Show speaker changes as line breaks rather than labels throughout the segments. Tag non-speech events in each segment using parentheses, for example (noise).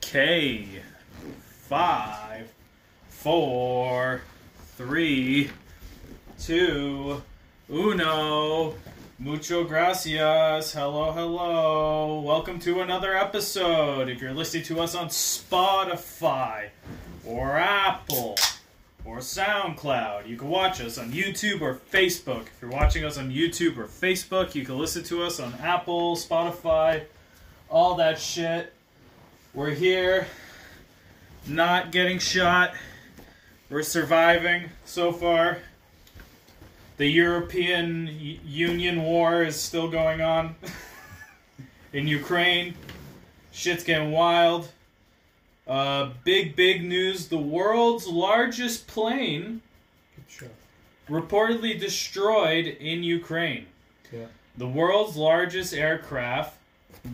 Okay. Five, four, three, two, uno. Mucho gracias. Hello, hello. Welcome to another episode. If you're listening to us on Spotify or Apple or SoundCloud, you can watch us on YouTube or Facebook. If you're watching us on YouTube or Facebook, you can listen to us on Apple, Spotify, all that shit. We're here, not getting shot. We're surviving so far. The European Union war is still going on (laughs) in Ukraine. Shit's getting wild. Uh, big, big news. The world's largest plane reportedly destroyed in Ukraine.
Yeah.
The world's largest aircraft,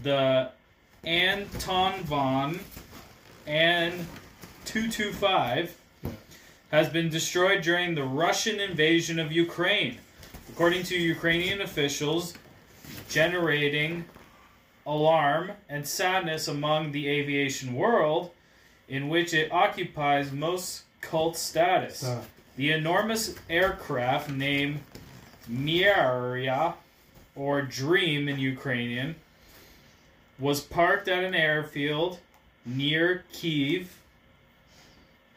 the Antonov An 225, has been destroyed during the Russian invasion of Ukraine, according to Ukrainian officials, generating alarm and sadness among the aviation world, in which it occupies most cult status.
Ah,
The enormous aircraft named Mriya, or Dream in Ukrainian, was parked at an airfield near Kiev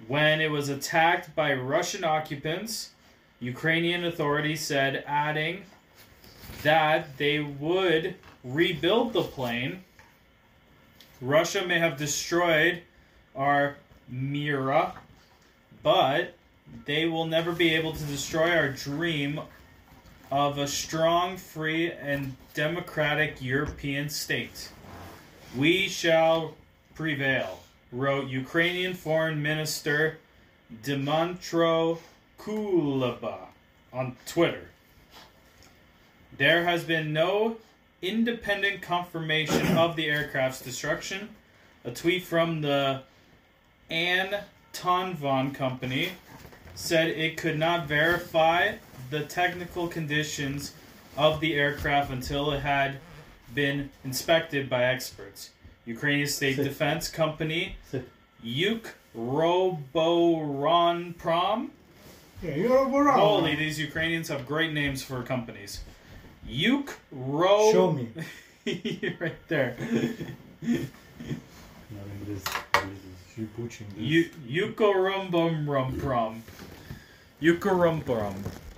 when it was attacked by Russian occupants. Ukrainian authorities said, adding that they would rebuild the plane. Russia may have destroyed our Mriya, but they will never be able to destroy our dream of a strong, free, and democratic European state. We shall prevail, wrote Ukrainian Foreign Minister Dmytro Kuleba on Twitter. There has been no independent confirmation of the aircraft's destruction. A tweet from the Antonov Company said it could not verify the technical conditions of the aircraft until it had been inspected by experts. Ukrainian state
Sit.
defense company
Sit.
Yuk Roboronprom.
yeah, you're.
Holy, these Ukrainians have great names for companies. Yuk Ro.
Show me. (laughs)
right there.
No, this, this is you butchering this.
Yu- Yukorumbum Yukorumbum.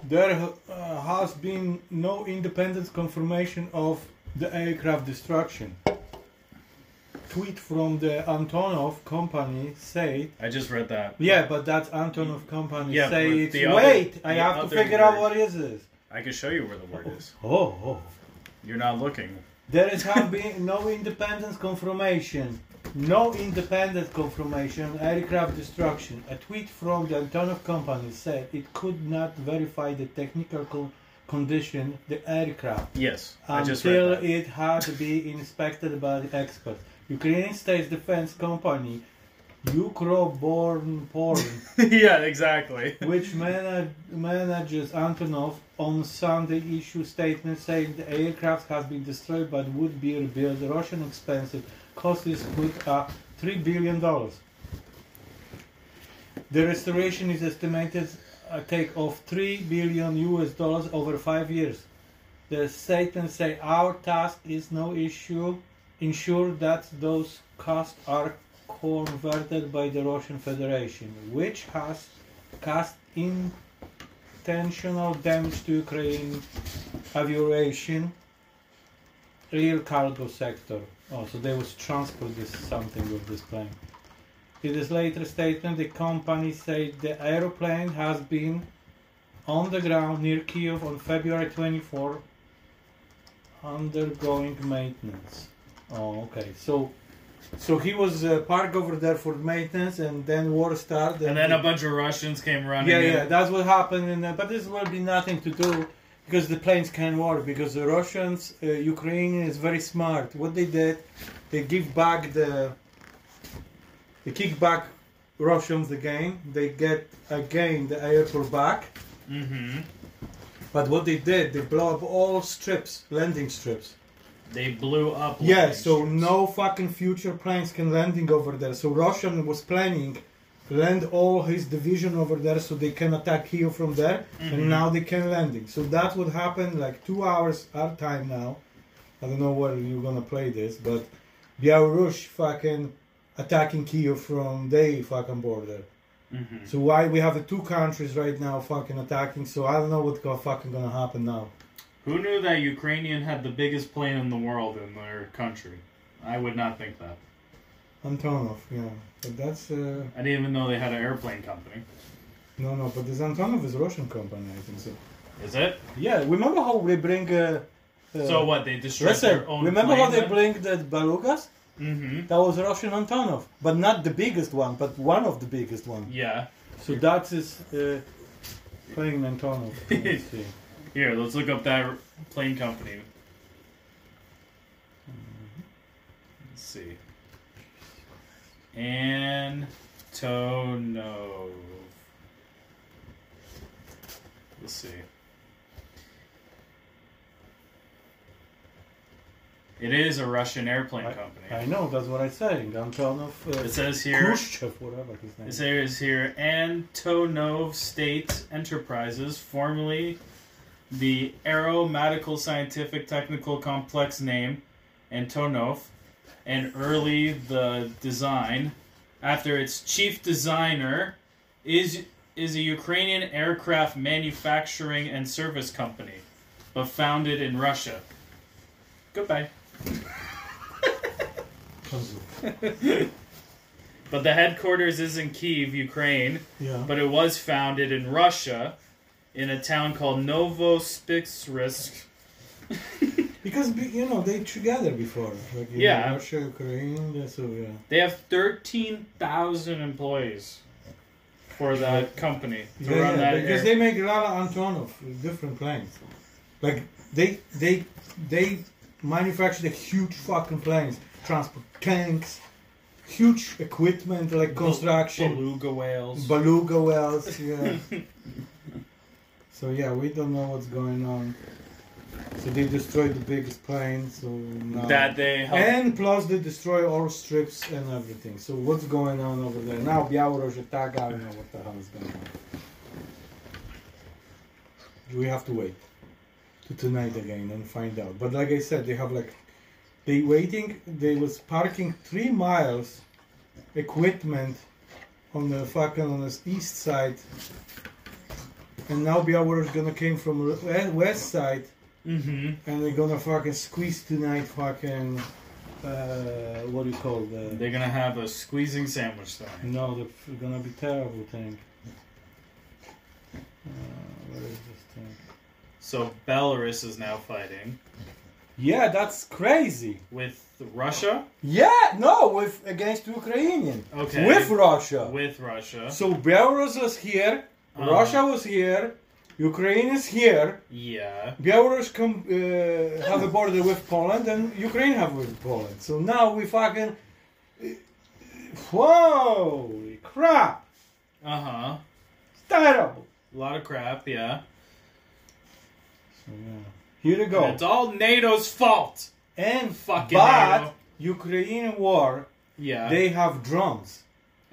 There uh, has been no independent confirmation of the aircraft destruction. Tweet from the Antonov company say,
I just read that.
yeah, but that's Antonov company
Yeah,
say it's
other-
wait. I have to figure out what is this.
I can show you where the word is.
Oh, oh. oh.
You're not looking.
There has have been no independent confirmation. No independent confirmation aircraft destruction. A tweet from the Antonov company said it could not verify the technical condition the aircraft
Yes, I just read
until it had to be inspected by the experts. Ukrainian State Defense Company, Ukroborn Porn, (laughs)
yeah, exactly.
which manag manages Antonov, on Sunday issued statement saying the aircraft has been destroyed but would be rebuilt. The Russian expensive cost is put uh, at three billion dollars. The restoration is estimated a take of three billion US dollars over five years. The statement say our task is no issue. Ensure that those costs are converted by the Russian Federation, which has caused intentional damage to Ukraine aviation real cargo sector. Oh, so they was transport this something with this plane. In this later statement, the company said the aeroplane has been on the ground near Kiev on February 24, undergoing maintenance. Oh, okay. So, so he was uh, parked over there for maintenance, and then war started.
And then a bunch of Russians came running.
Yeah,
in.
yeah, that's what happened. And, uh, but this will be nothing to do because the planes can work. Because the Russians, uh, Ukraine is very smart. What they did, they give back the, they kick back Russians again. They get again the airport back.
Mm-hmm.
But what they did, they blow up all strips, landing strips.
They blew up.
Yeah, so
strips.
no fucking future planes can landing over there. So Russian was planning land all his division over there so they can attack here from there,
Mhm.
and now they can landing. So that would happen like two hours our time now. I don't know where you're gonna play this, but Belarus fucking attacking Kiev from their fucking border.
Mhm.
So why we have the two countries right now fucking attacking? So I don't know what's go- fucking gonna happen now.
Who knew that Ukrainian had the biggest plane in the world in their country? I would not think that.
Antonov, yeah, but that's. Uh,
I didn't even know they had an airplane company.
No, no, but this Antonov is Russian company, I think so.
Is it?
Yeah, remember how they bring. Uh, uh,
so what? They destroyed
Listen,
their own
remember how they bring the Belugas?
Mm-hmm.
That was Russian Antonov, but not the biggest one, but one of the biggest one.
Yeah.
So that is uh, playing Antonov. (laughs) Let's see.
Here, let's look up that plane company. Let's see. Antonov. Let's see. It is a Russian airplane
I
company.
I know, that's what I'm saying. Antonov. Uh,
It says here.
Khrushchev, whatever his name.
It says here Antonov State Enterprises, formerly the Aeromedical Scientific Technical Complex name Antonov, and early the design after its chief designer is is a Ukrainian aircraft manufacturing and service company, but founded in Russia. Goodbye. (laughs) But the headquarters is in Kiev, Ukraine
yeah.
but it was founded in Russia in a town called Novosibirsk. (laughs)
Because you know they together before, like
Yeah.
Russia, Ukraine. So yeah.
They have 13,000 employees for that company to
Yeah,
run
yeah,
that
because
air-
they make a lot of Antonov different planes. Like they they they manufacture the huge fucking planes, transport tanks, huge equipment like construction,
beluga whales.
beluga whales. (laughs) Yeah. so yeah, we don't know what's going on. So they destroyed the biggest plane. So now
that they helped.
and plus they destroy all strips and everything. So what's going on over there now? Białorus attack. I don't know what the hell is going on. We have to wait to tonight again and find out. But like I said, they have like they waiting. They was parking three miles equipment on the fucking on the east side. And now Białorus gonna came from west side
hmm
and they're gonna fucking squeeze tonight fucking uh, what do you call the
They're gonna have a squeezing sandwich tonight.
no they're gonna be terrible thing uh, where is this thing
So Belarus is now fighting
yeah that's crazy
with Russia.
yeah no with against Ukrainian
Okay.
with Russia
With Russia.
so Belarus was here
Uh-huh.
Russia was here Ukraine is here
Yeah.
Belarus come uh, have a border with Poland and Ukraine have with Poland. So now we fucking holy crap!
Uh huh.
It's terrible.
A lot of crap. Yeah.
So yeah, here you go.
And it's all NATO's fault.
And
Fucking
but
NATO.
Ukrainian war,
Yeah.
they have drones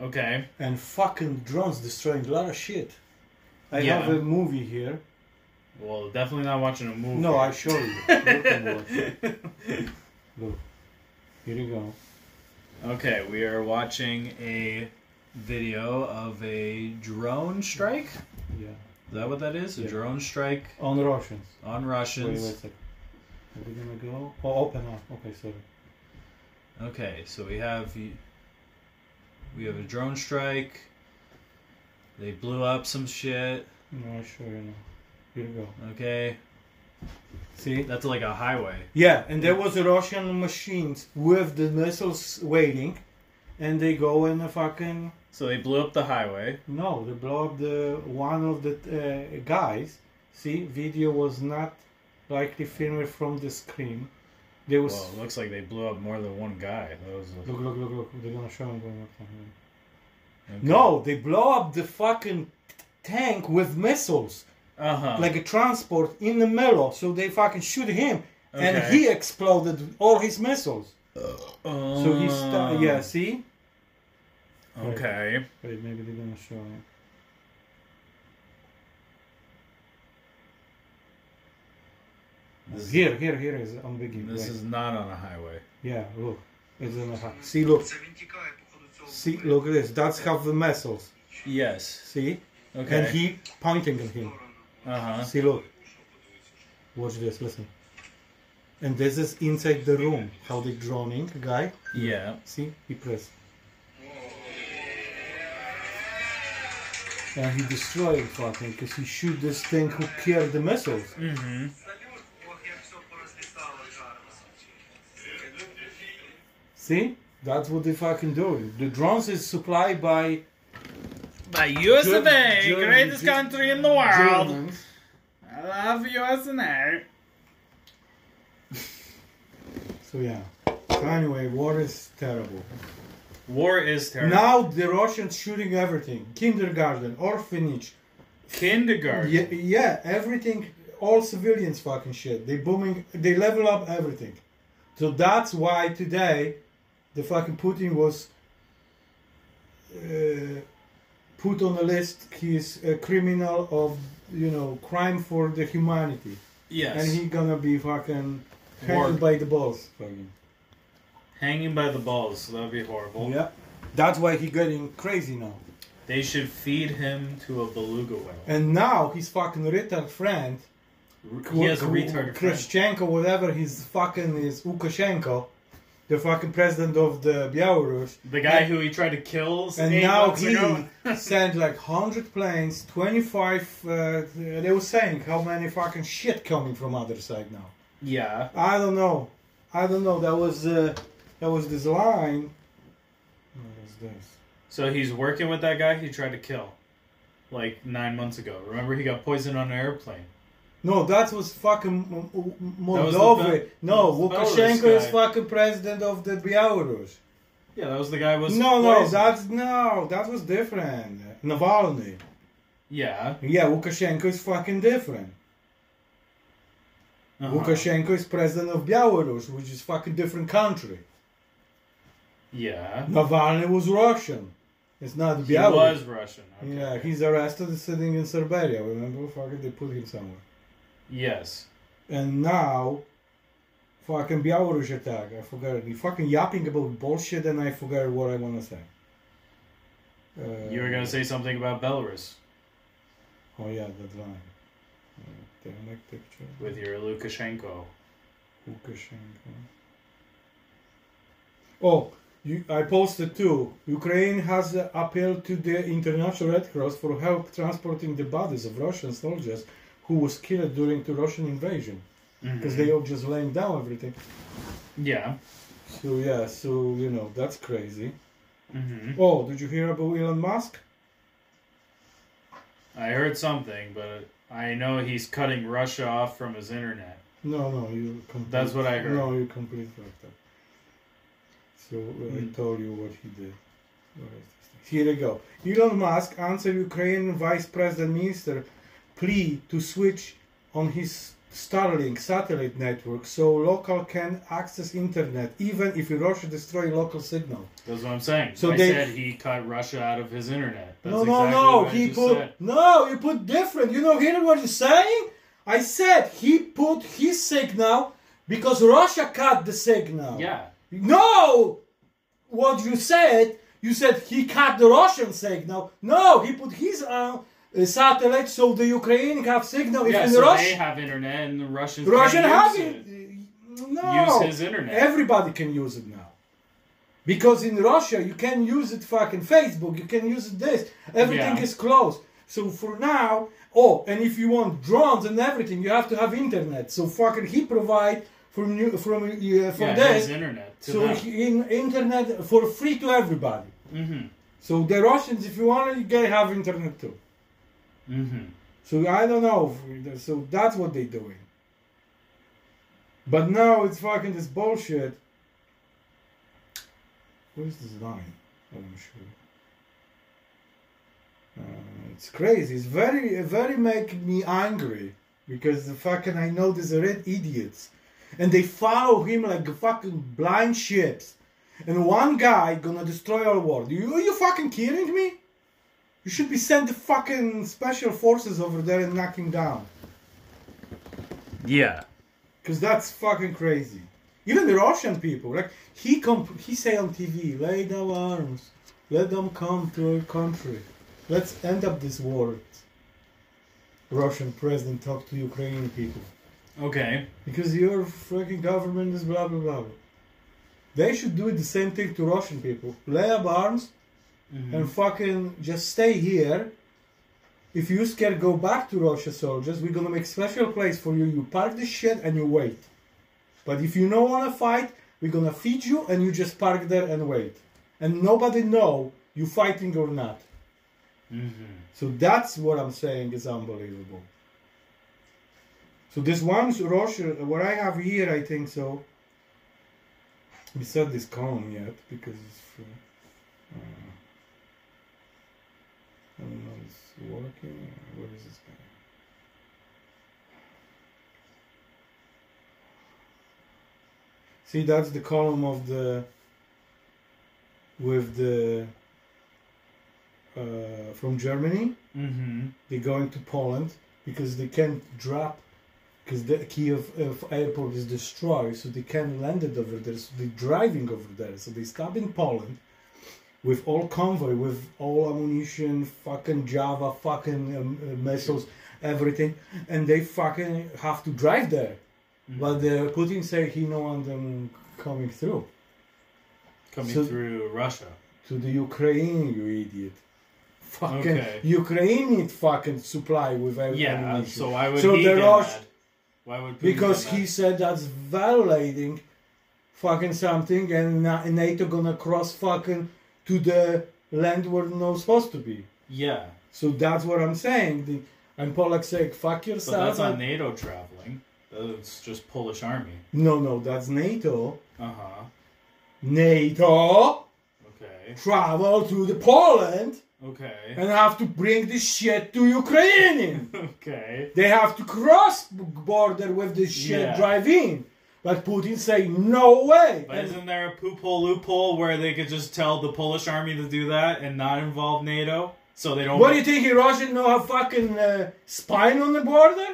okay.
and fucking drones destroying a lot of shit. I
Yeah.
have a movie here.
Well, definitely not watching a movie.
No, I show you. (laughs) Look. Look. Here you go.
Okay, we are watching a video of a drone strike.
Yeah.
Is that what that is? A
Yeah.
drone strike
On Russians.
on
Wait,
Russians.
wait a second. Are we gonna go? Oh, open up. Okay, sorry.
Okay, so we have we have a drone strike. They blew up some shit.
No, you now. Here you go.
Okay,
See?
that's like a highway.
Yeah, and there was a Russian machines with the missiles waiting, and they go in the fucking.
So they blew up the highway.
No, they blow up the one of the uh, guys. See, video was not likely filmed from the screen. There was.
Well, it looks like they blew up more than one guy. That was a-
Look, look, look, look. They're gonna show him more time.
okay.
No, they blow up the fucking tank with missiles.
Uh huh.
like a transport in the middle, so they fucking shoot him, and he exploded all his missiles. So he stopped. Oh. Yeah, see?
Okay.
Wait, wait, maybe they're going to show it.
This
here, here, here is on Biggie.
This
right.
is not on a highway.
Yeah, look. It's on a highway. See, look. See, look at this. That's half the muscles.
Yes.
See?
Okay.
And he pointing at him.
Uh huh.
See, look. Watch this. Listen. And this is inside the room, how the droning guy.
Yeah.
See, he press. And he destroyed fucking because he shoot this thing who killed the missiles.
Mm-hmm.
See, that's what they fucking do. The drones is supplied by
by
USA,
greatest country in the world.
Germans.
I love USA.
So yeah. So anyway, war is terrible.
War is terrible.
Now the Russians shooting everything. Kindergarten, orphanage.
Kindergarten.
Yeah, yeah, everything. All civilians fucking shit. They booming. They level up everything. So that's why today, the fucking Putin was uh, put on the list. He's a criminal of you know crime for the humanity,
Yes.
and he gonna be fucking
War-
hanged by the balls. Fucking.
Hanging by the balls. So that would be horrible.
Yeah. That's why he getting crazy now.
They should feed him to a beluga whale.
And now his fucking retard friend,
He has a retard friend.
Krishchenko, whatever his fucking is, Lukashenko, the fucking president of the Belarus.
The guy who he tried to kill
And now he (laughs) sent like 100 planes, 25. Uh, they were saying how many fucking shit coming from other side now.
Yeah.
I don't know. I don't know. That was uh, that was this line. What is this?
So he's working with that guy he tried to kill. Like nine months ago. Remember he got poisoned on an airplane.
No, that was fucking M- M-
was the
Moldova. No,
that was the
Lukashenko is fucking president of the Belarus.
Yeah, that was the guy who was
No, no, that's no, that was different. Navalny.
Yeah.
Yeah, Lukashenko is fucking different.
Uh-huh.
Lukashenko is president of Belarus, which is fucking different country.
Yeah.
Navalny was Russian. It's not Belarus.
He was Russian. Okay.
Yeah, he's arrested and sitting in Siberia. Remember? Fucking they put him somewhere.
Yes.
And now, fucking Belarus attack. I forgot. You fucking yapping about bullshit, and I forgot what I want to say. Uh,
You were gonna say something about Belarus
Oh yeah, that line. Uh, picture.
with your Lukashenko.
Lukashenko. Oh, you, I posted too. Ukraine has appealed to the International Red Cross for help transporting the bodies of Russian soldiers who was killed during the Russian invasion because they all just laying down everything.
Yeah.
So yeah, so you know that's crazy.
Mm-hmm.
Oh, did you hear about Elon Musk?
I heard something, but I know he's cutting Russia off from his internet.
No, no, you. Complete,
That's what I heard.
No, you complete fucked up. So uh,
Hmm.
I told you what he did. Here we go. Elon Musk answered Ukrainian Vice President Minister plea to switch on his Starlink satellite network so local can access internet even if Russia destroy local signal.
That's what I'm saying.
So
I
they-
said he cut Russia out of his internet. That's
no, no,
exactly
no. He put
said.
no. You put different. You know, hear what you're saying? I said he put his signal because Russia cut the signal.
Yeah.
No! What you said, you said he cut the Russian signal. No, he put his uh, uh, satellite so the Ukraine have signal if
Yeah,
in
so
Russia.
they have internet and the Russians
Russian have
use
it. No.
Use his internet.
Everybody can use it now. Because in Russia you can use it fucking Facebook, you can use it this. Everything
Yeah.
is closed. So for now, oh, and if you want drones and everything, you have to have internet. So fucking he provide from you from uh, for
yeah,
this.
internet
So he- in internet for free to everybody.
mm-hmm.
So the Russians, if you want it, you can have internet too.
Mm-hmm.
So I don't know. So that's what they're doing. But now it's fucking this bullshit. Where's this line? I'm sure. Uh, it's crazy. It's very, very make me angry because the fucking I know these red idiots, and they follow him like fucking blind ships. And one guy gonna destroy our world. You, are you fucking kidding me? You should be send the fucking special forces over there and knock him down.
Yeah.
Cause that's fucking crazy. Even the Russian people, like he comp- he say on TV, lay down arms, let them come to our country, let's end up this war. Russian president talk to Ukrainian people
Okay.
because your fucking government is blah blah blah. They should do the same thing to Russian people. Lay up arms and fucking just stay here. If you scared, go back to Russia, soldiers. We're gonna make special place for you. You park the shit and you wait. But if you don't wanna fight, we're gonna feed you and you just park there and wait. And nobody know you fighting or not.
Mm-hmm.
So that's what I'm saying is unbelievable. So this one Russia, what I have here, I think so. We said this column yet because it's. Uh, I don't know, it's working. Where is this guy? See, that's the column of the with the uh, from Germany.
Mm-hmm.
They're going to Poland because they can't drop because the Kiev uh, airport is destroyed, so they can't land it over there. So they're driving over there. So they stop in Poland with all convoy, with all ammunition, fucking Java, fucking um, uh, missiles, everything, and they fucking have to drive there. But uh, Putin say he no want them coming through
Coming
So-
through Russia.
to the Ukraine, you idiot. Fucking
Okay.
Ukraine need fucking supply with every
Yeah.
ammunition.
So why would
So
he
the
get
Rus-
mad? Why would Putin
because he said that's violating fucking something and NATO gonna cross fucking to the land where not supposed to be.
Yeah,
So that's what I'm saying. The, and Polak say, fuck
but
yourself.
that's not NATO traveling. That's just Polish army.
no, no, that's NATO.
Uh huh.
NATO
Okay.
travel to the Poland
Okay.
and have to bring this shit to Ukrainian. (laughs)
Okay.
They have to cross border with this shit,
Yeah.
drive in. But Putin say no way.
But
And-
isn't there a poophole loophole where they could just tell the Polish army to do that and not involve NATO? So they don't.
what do you think? Russia know have fucking uh, spine on the border?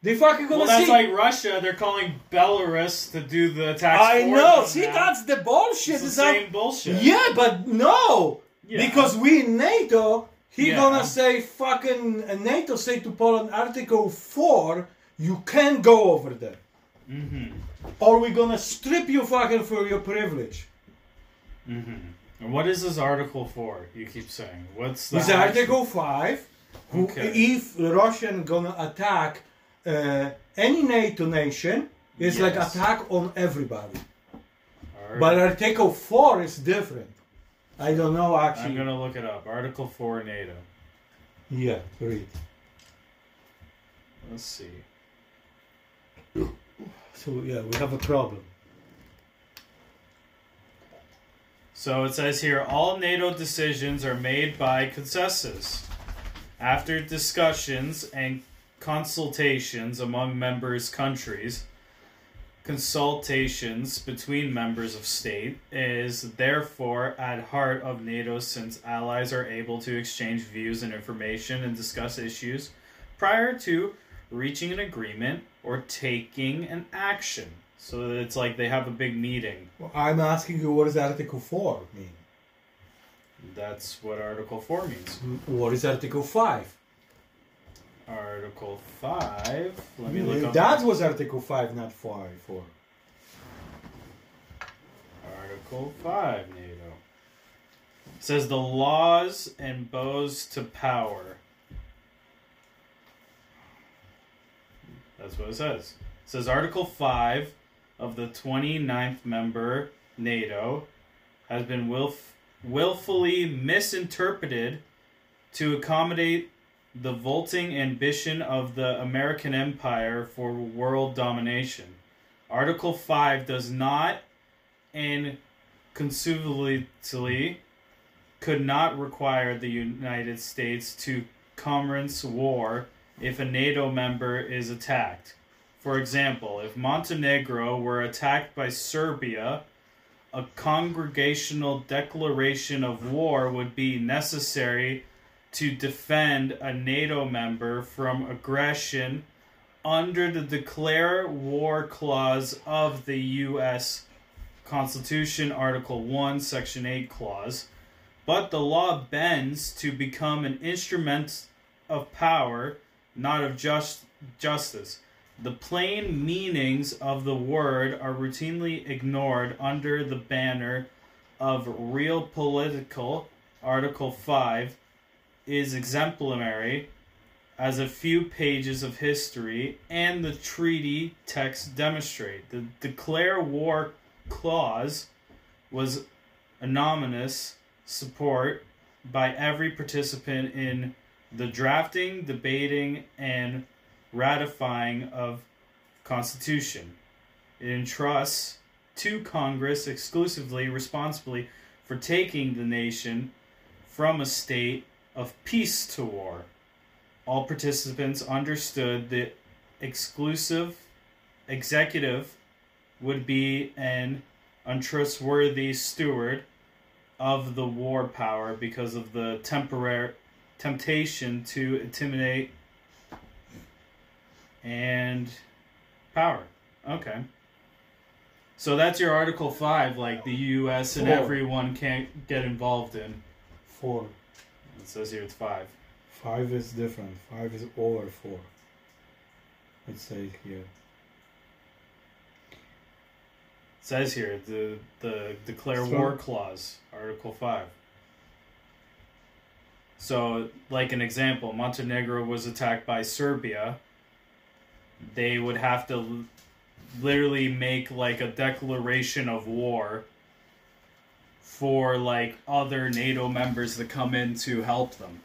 They fucking gonna
well, that's
see.
like Russia. They're calling Belarus to do the attacks.
I know. See,
now.
that's the bullshit.
It's the
not-
same bullshit.
Yeah, but no.
Yeah.
Because we in NATO, he
Yeah.
gonna say fucking uh, NATO say to Poland Article Four, you can't go over there,
Mm-hmm.
Or we're gonna strip you fucking for your privilege.
Mm-hmm. And what is this article for? You keep saying. What's the
It's Article Five. Who,
Okay.
If the Russian gonna attack uh, any NATO nation, it's like attack on everybody. But Article Four is different. I don't know actually.
I'm gonna look it up. Article four NATO.
Yeah, read.
Let's see.
So yeah, we have a problem.
So it says here all NATO decisions are made by consensus. After discussions and consultations among members' countries, consultations between members of state is therefore at heart of NATO since allies are able to exchange views and information and discuss issues prior to reaching an agreement or taking an action. So that it's like they have a big meeting.
Well, I'm asking you, what does Article Four mean?
That's what Article 4 means.
What is Article Five?
Article 5. Let me look up.
That was Article Five, not Five. Four.
Article 5, NATO. It says the laws and bows to power. That's what it says. It says Article 5 of the 29th member NATO has been willf- willfully misinterpreted to accommodate the vaulting ambition of the American empire for world domination. Article 5 does not and conceivably could not require the United States to commence war if a NATO member is attacked. For example, if Montenegro were attacked by Serbia, a congregational declaration of war would be necessary to defend a NATO member from aggression under the Declare War Clause of the U.S. Constitution, Article 1, Section 8 clause. But the law bends to become an instrument of power, not of just justice. The plain meanings of the word are routinely ignored under the banner of realpolitik. Article 5 is exemplary as a few pages of history and the treaty text demonstrate. The declare war clause was anonymous support by every participant in the drafting, debating, and ratifying of Constitution. It entrusts to Congress exclusively responsibly for taking the nation from a state of peace to war. All participants understood that exclusive executive would be an untrustworthy steward of the war power because of the temporary temptation to intimidate and power. Okay. So that's your Article 5, like the US and
Four.
everyone can't get involved in.
Four.
It says here it's 5.
Five is different. Five is over four. Let's say here.
It says here the the declare
So-
war clause, Article 5. So, like an example, Montenegro was attacked by Serbia. They would have to l- literally make like a declaration of war for like other NATO members to come in to help them.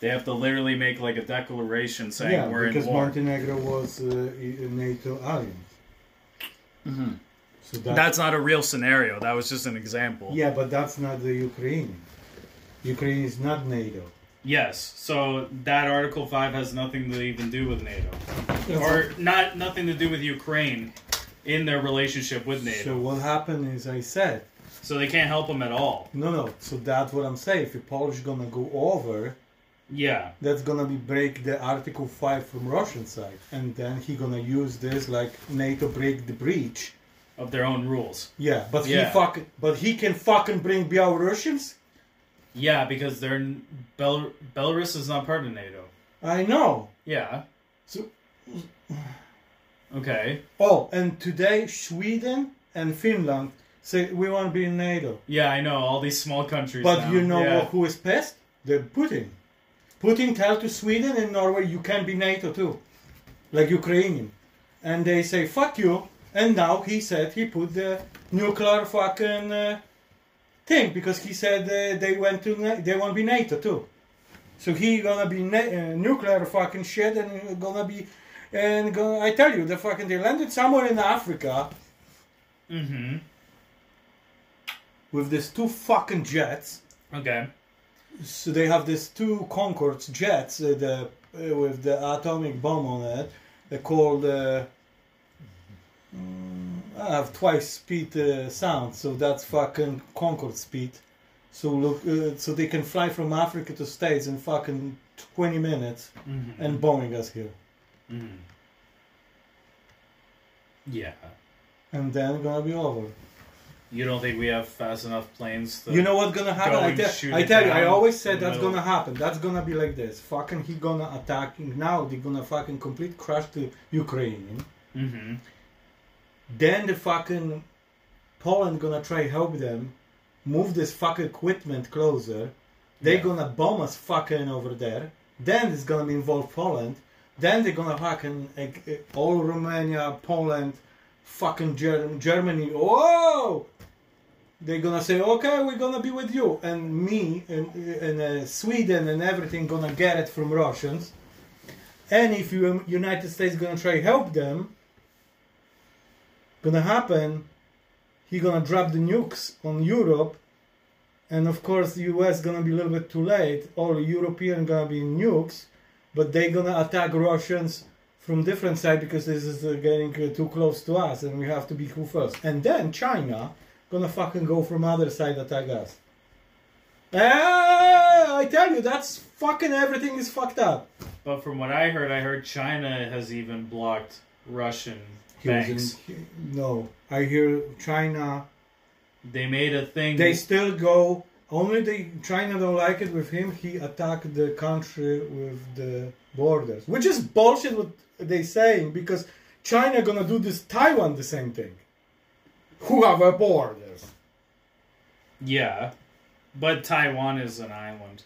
They have to literally make like a declaration saying
yeah,
we're in war.
Because Montenegro was uh, a NATO alliance.
Mhm.
So that,
That's not a real scenario. That was just an example.
yeah, but that's not the Ukraine. Ukraine is not NATO.
Yes. So that Article Five has nothing to even do with NATO, or not nothing to do with Ukraine in their relationship with NATO.
So what happened is I said
So they can't help them at all.
no, no. So that's what I'm saying. If the Polish gonna go over,
Yeah.
that's gonna be break the Article Five from Russian side, and then he gonna use this like NATO break the breach.
Of their own rules.
Yeah, but
Yeah.
he fucking, but he can fucking bring Belarusians.
Yeah, because they're Bel- Belarus is not part of NATO.
I know.
Yeah.
So
Okay.
oh, and today Sweden and Finland say we want to be in NATO.
Yeah, I know all these small countries.
But
now.
you know
yeah.
who is pissed? The Putin. Putin tell to Sweden and Norway you can be NATO too, like Ukrainian, and they say fuck you. And now he said he put the nuclear fucking uh, thing because he said uh, they went to they want to be NATO too. So he gonna be na- uh, nuclear fucking shit and gonna be and go I tell you the fucking they landed somewhere in Africa
Mm-hmm.
with these two fucking jets.
Okay.
So they have these two Concords jets uh, the, uh, with the atomic bomb on it. They're called. Uh, mm, I have twice speed uh, sound, so that's fucking Concorde speed. So look, uh, so they can fly from Africa to States in fucking 20 minutes
Mm-hmm.
and bombing us here,
mm Yeah.
and then gonna be over.
You don't think we have fast enough planes? To...
You know what's gonna happen?
Go
I, tell- I tell you, I always said that's
middle.
gonna happen. That's gonna be like this. Fucking, he gonna attacking now. They're gonna fucking complete crush the Ukraine.
Mm-hmm.
Then the fucking Poland gonna try help them move this fucking equipment closer. They're
Yeah.
gonna bomb us fucking over there. Then it's gonna involve Poland. Then they're gonna fucking like, eh, all Romania, Poland, fucking Ger- Germany. Whoa! They're gonna say, okay, we're gonna be with you, and me and, and uh, Sweden and everything gonna get it from Russians. And if you United States gonna try help them, gonna happen, he gonna drop the nukes on Europe, and of course the US gonna be a little bit too late. All European gonna be nukes, but they gonna attack Russians from different side because this is uh, getting uh, too close to us and we have to be who first. And then China gonna fucking go from other side attack us. Ah, I tell you, that's fucking everything is fucked up.
But from what I heard, I heard China has even blocked Russian
He
banks.
in- no, I hear China.
They made a thing.
They still go. Only the China don't like it with him. He attacked the country with the borders, which is bullshit. What they saying because China gonna do this Taiwan the same thing. Who have a borders?
yeah, but Taiwan is an island.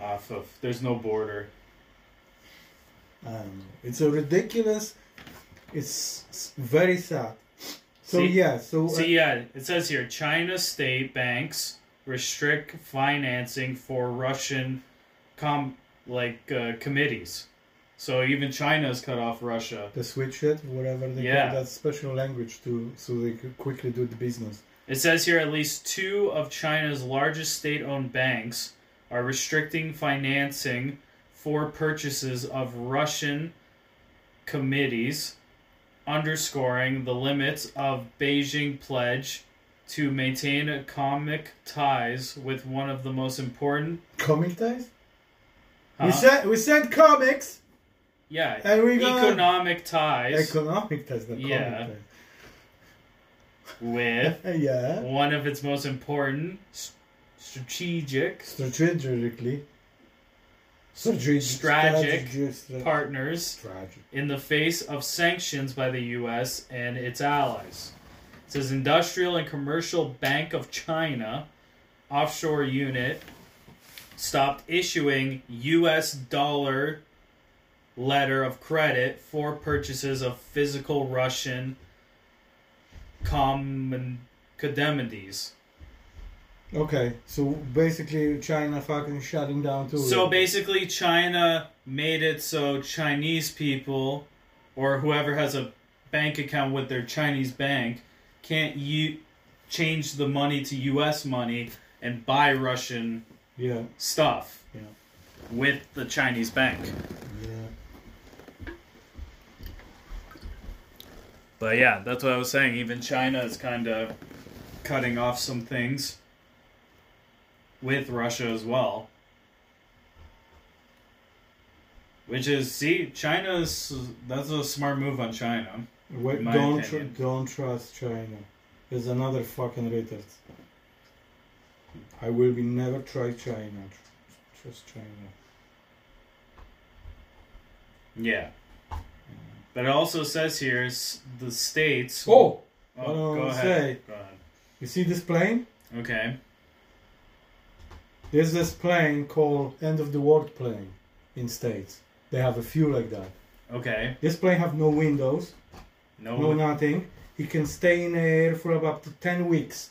Off of there's no border.
I don't know. It's a ridiculous. It's, very sad. So
See-
yeah. So uh,
See, yeah, it says here China state banks restrict financing for Russian com like uh, committees. So even China's cut off Russia.
the switch it, whatever they
Yeah.
call that special language to, so they could quickly do the business.
It says here at least two of China's largest state owned banks are restricting financing for purchases of Russian committees, underscoring the limits of Beijing pledge to maintain economic ties with one of the most important
Comic ties?
Huh?
We said we said comics.
yeah
And we gonna-
economic ties
Economic ties, not
Yeah.
comic
with (laughs)
yeah.
one of its most important strategic
Strategically. Strategic.
Partners
strategic.
in the face of sanctions by the US and its allies. It says Industrial and Commercial Bank of China offshore unit stopped issuing US dollar letter of credit for purchases of physical Russian commodities.
Okay, so basically China fucking shutting down too.
So basically, China made it so Chinese people, or whoever has a bank account with their Chinese bank, can't u- change the money to U.S. money and buy Russian
Yeah,
stuff
Yeah.
with the Chinese bank.
yeah.
But yeah, that's what I was saying. Even China is kind of cutting off some things with Russia as well. Which is, see, China's that's a smart move on China.
Wait, don't tr- don't trust China. There's another fucking retard. I will be never try China. Trust China.
Yeah. But it also says here s- the states.
Oh,
Oh, go ahead.
say.
Go ahead.
you see this plane?
Okay.
There's this plane called End of the World plane in States. They have a few like that.
Okay.
This plane have no windows,
No.
no nothing. He can stay in the air for about ten weeks.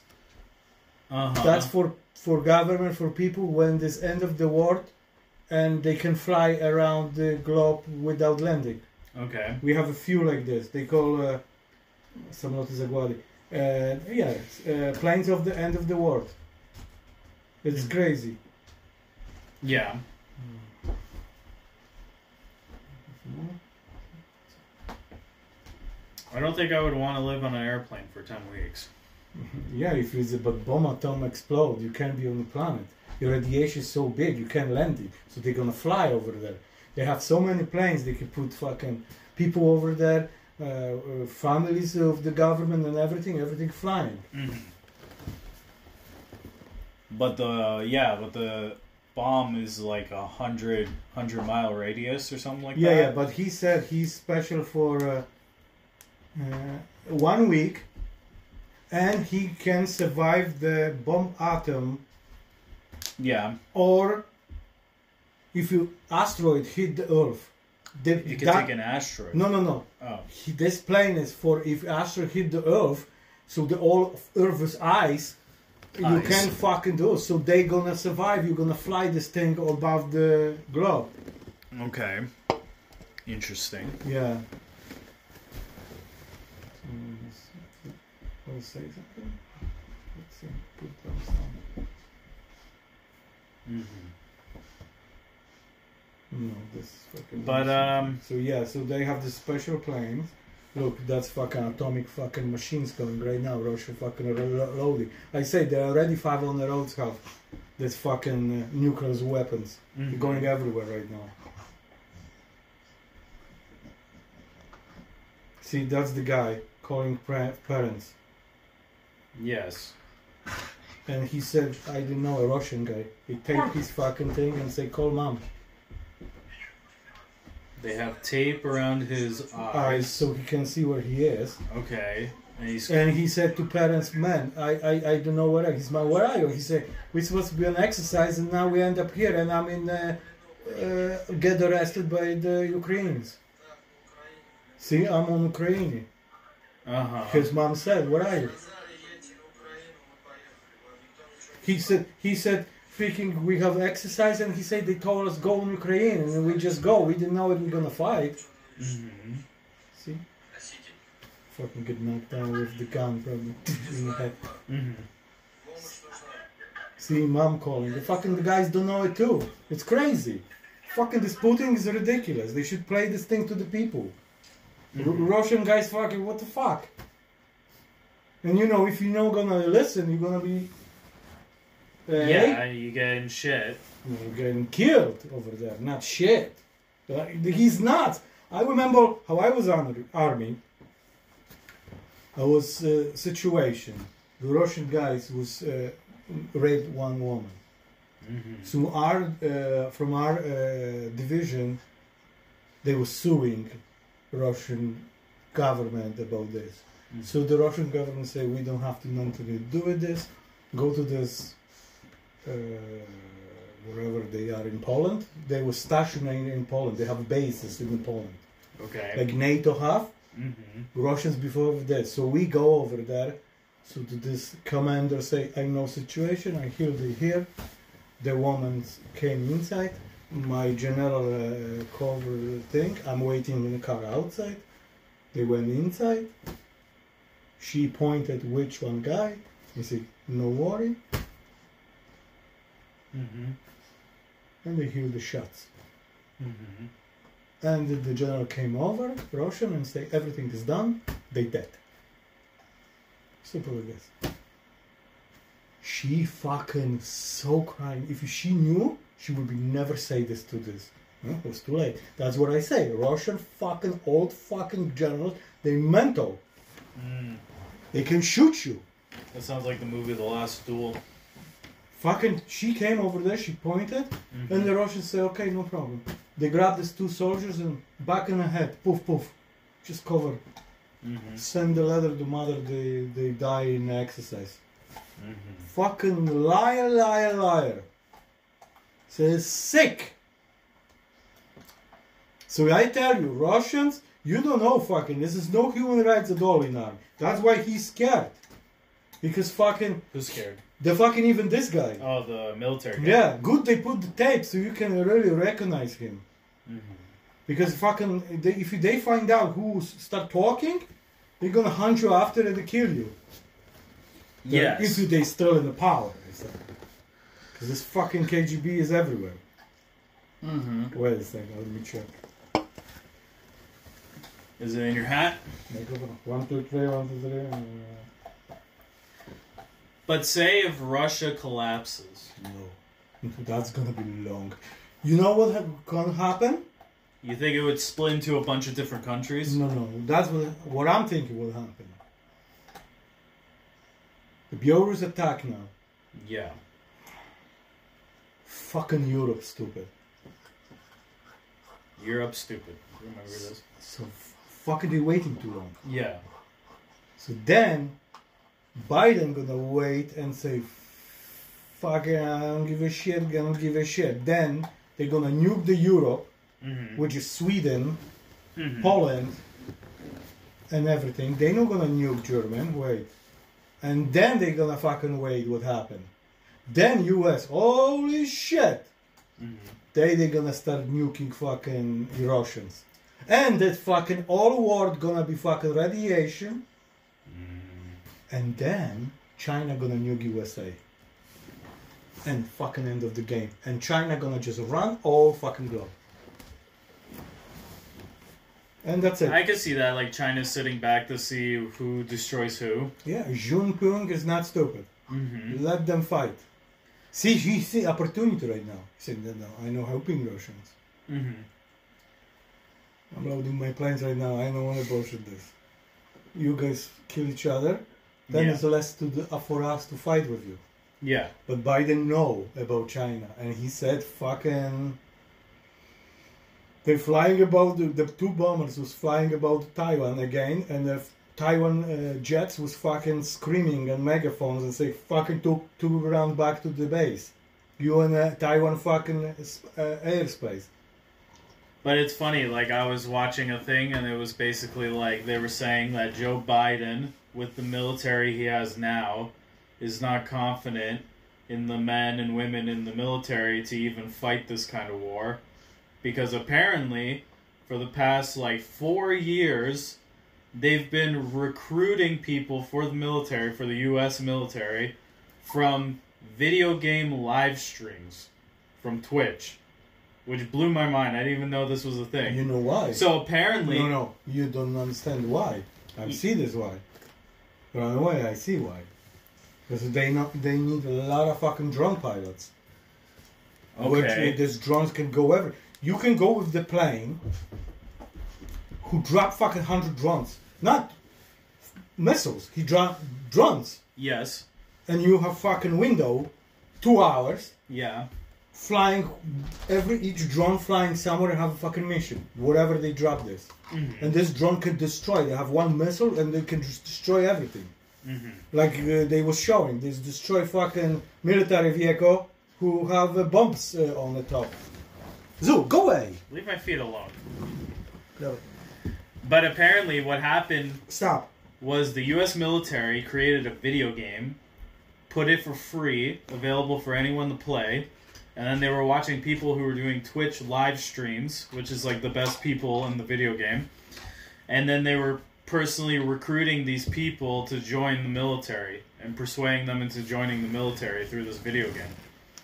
uh-huh.
That's for for government for people when this end of the world, and they can fly around the globe without landing.
okay.
We have a few like this. They call uh, samoloty zagłady. Uh, yeah, uh, planes of the end of the world. It's crazy.
Yeah. I don't think I would want to live on an airplane for 10 weeks. (laughs)
Yeah, if it's a bomb atom explode, you can't be on the planet. Your radiation is so big, you can't land it. So they're gonna fly over there. They have so many planes, they can put fucking people over there, uh, uh, families of the government and everything, everything flying.
Mm-hmm. But the, yeah, but the bomb is like a hundred, hundred mile radius or something like
yeah,
that.
yeah, but he said he's special for uh, uh, one week and he can survive the bomb atom
Yeah.
or if you asteroid hit the earth. The,
You can
that-
take an asteroid.
No, no, no.
Oh.
He, this plane is for if asteroid hit the Earth, so the all of Earth's ice, you can fucking do. it. So they gonna survive. You're gonna fly this thing above the globe.
Okay. Interesting.
Yeah. Want to say something? Let's see. Put down some.
Mm-hmm.
No, this is fucking.
But um,
So yeah, so they have the special planes. Look, that's fucking atomic fucking machines going right now. Russia fucking loading. I say they already five on the roads have this fucking uh, nuclear weapons
mhm.
going everywhere right now. See, that's the guy calling pra- parents,
yes.
and he said, "I didn't know a Russian guy." He take his fucking thing and say, "Call mom."
They have tape around his
Eyes,
eyes.
so he can see where he is.
Okay, and
And he said to parents, "Man, I, I, I don't know where I." He's man, where are you? He said, "We're supposed to be on exercise, and now we end up here, and I'm in uh, uh, get arrested by the Ukrainians." See, I'm on Ukraine.
uh huh.
His mom said, "Where are you?" He said, "He said, freaking, we have exercise," and he said they told us go in Ukraine, and we just go. We didn't know we were gonna fight.
hmm
See, fucking get knocked down with the gun probably in the head.
hmm
See, mom calling. The fucking the guys don't know it too. It's crazy. Fucking this Putin is ridiculous. They should play this thing to the people. R- Russian guys, fucking what the fuck? And you know, if you're not gonna listen, you're gonna be. Uh,
Yeah, you're getting shit.
You're getting killed over there. Not shit. Like, He's not. I remember how I was on the army. I was uh, situation. The Russian guys was uh, raped one woman.
hmm
So our uh, from our uh, division, they were suing Russian government about this.
Mhm.
So the Russian government say we don't have to nothing to do with this. Go to this wherever they are in Poland. They were stationed in Poland. They have bases in Poland,
Okay.
like NATO have.
hmm
Russians before that. So we go over there. So to this commander say, I know situation, I hear they here. The woman came inside. My general uh, cover thing. I'm waiting in the car outside. They went inside. She pointed which one guy. He said, no worry.
Hmm
And they hear the shots.
hmm
And the, general came over, Russian, and say everything is done. They dead. Simple as this. She fucking so crying. If she knew, she would be never say this to this. It was too late. That's what I say. Russian fucking old fucking generals, they mental.
Mm.
They can shoot you.
That sounds like the movie The Last Duel.
Fucking, she came over there, she pointed,
Mhm.
and the Russians say, okay, no problem. They grabbed these two soldiers and back in the head, poof, poof, just cover.
Mhm.
Send the letter to mother, they, they die in exercise.
Mhm.
Fucking liar, liar, liar. Says sick. So I tell you, Russians, you don't know fucking, this is no human rights at all in army. That's why he's scared. Because fucking,
Who's scared?
The fucking even this guy.
Oh, the military guy.
Yeah, good they put the tape so you can really recognize him.
Mhm.
Because fucking, they, if they find out who start talking, they're gonna hunt you after and they kill you.
Yeah.
If they still in the power. Because this fucking KGB is everywhere.
Mm-hmm.
Wait a second, let me check.
Is it in your hat?
One, two, three, one, two, three. uh,
But say if Russia collapses,
No. (laughs) That's gonna be long. You know what ha- gonna happen?
you think it would split into a bunch of different countries?
No, no. That's what, what I'm thinking will happen. The Belarus attack now.
Yeah.
Fucking Europe, stupid.
Europe stupid. Remember this?
So f- fucking they waiting too long.
Yeah.
So then, Biden gonna wait and say, "Fuck it, I don't give a shit. I don't give a shit." Then they're gonna nuke the Europe,
Mm-hmm.
which is Sweden,
Mhm.
Poland, and everything. They're not gonna nuke German. Wait, and then they're gonna fucking wait. What happened? Then U.S. Holy shit!
Mhm.
They they gonna start nuking fucking Russians, and that fucking all world gonna be fucking radiation. And then China gonna nuke USA. And fucking end of the game. And China gonna just run all fucking globe. and that's it.
I can see that, like China sitting back to see who destroys who.
yeah, Junping is not stupid.
Mm-hmm.
Let them fight. See, he see opportunity right now. He said, no, I know helping Russians.
Mm-hmm.
I'm loading my planes right now. I don't want to bullshit this. You guys kill each other, then
Yeah.
it's less to uh, for us to fight with you.
Yeah.
But Biden know about China, and he said, "Fucking." They're flying about the, the two bombers was flying about Taiwan again, and the Taiwan uh, jets was fucking screaming and megaphones and say, "Fucking took two around back to the base." You in uh, Taiwan fucking uh, airspace.
But it's funny, like I was watching a thing and it was basically like they were saying that Joe Biden, with the military he has now, is not confident in the men and women in the military to even fight this kind of war. Because apparently, for the past like four years, they've been recruiting people for the military, for the US military, from video game live streams from Twitch. Which blew my mind. I didn't even know this was a thing.
You know why?
So apparently,
no, no, you don't understand why. I see this why. Run away, I see why. Because they not they need a lot of fucking drone pilots. Okay. Which uh, these drones can go everywhere. You can go with the plane who drop fucking hundred drones, not missiles. He drop drones,
yes,
and you have fucking window, two hours
yeah,
flying. Every each drone flying somewhere and have a fucking mission. Whatever they drop this,
Mhm.
and this drone can destroy. They have one missile and they can just destroy everything.
hmm
Like uh, they was showing, they destroy fucking military vehicle who have uh, bombs uh, on the top. Zoo, go away.
leave my feet alone.
No,
But apparently, what happened
Stop.
was the U.S. military created a video game, put it for free, available for anyone to play, and then they were watching people who were doing Twitch live streams, which is like the best people in the video game, and then they were personally recruiting these people to join the military and persuading them into joining the military through this video game.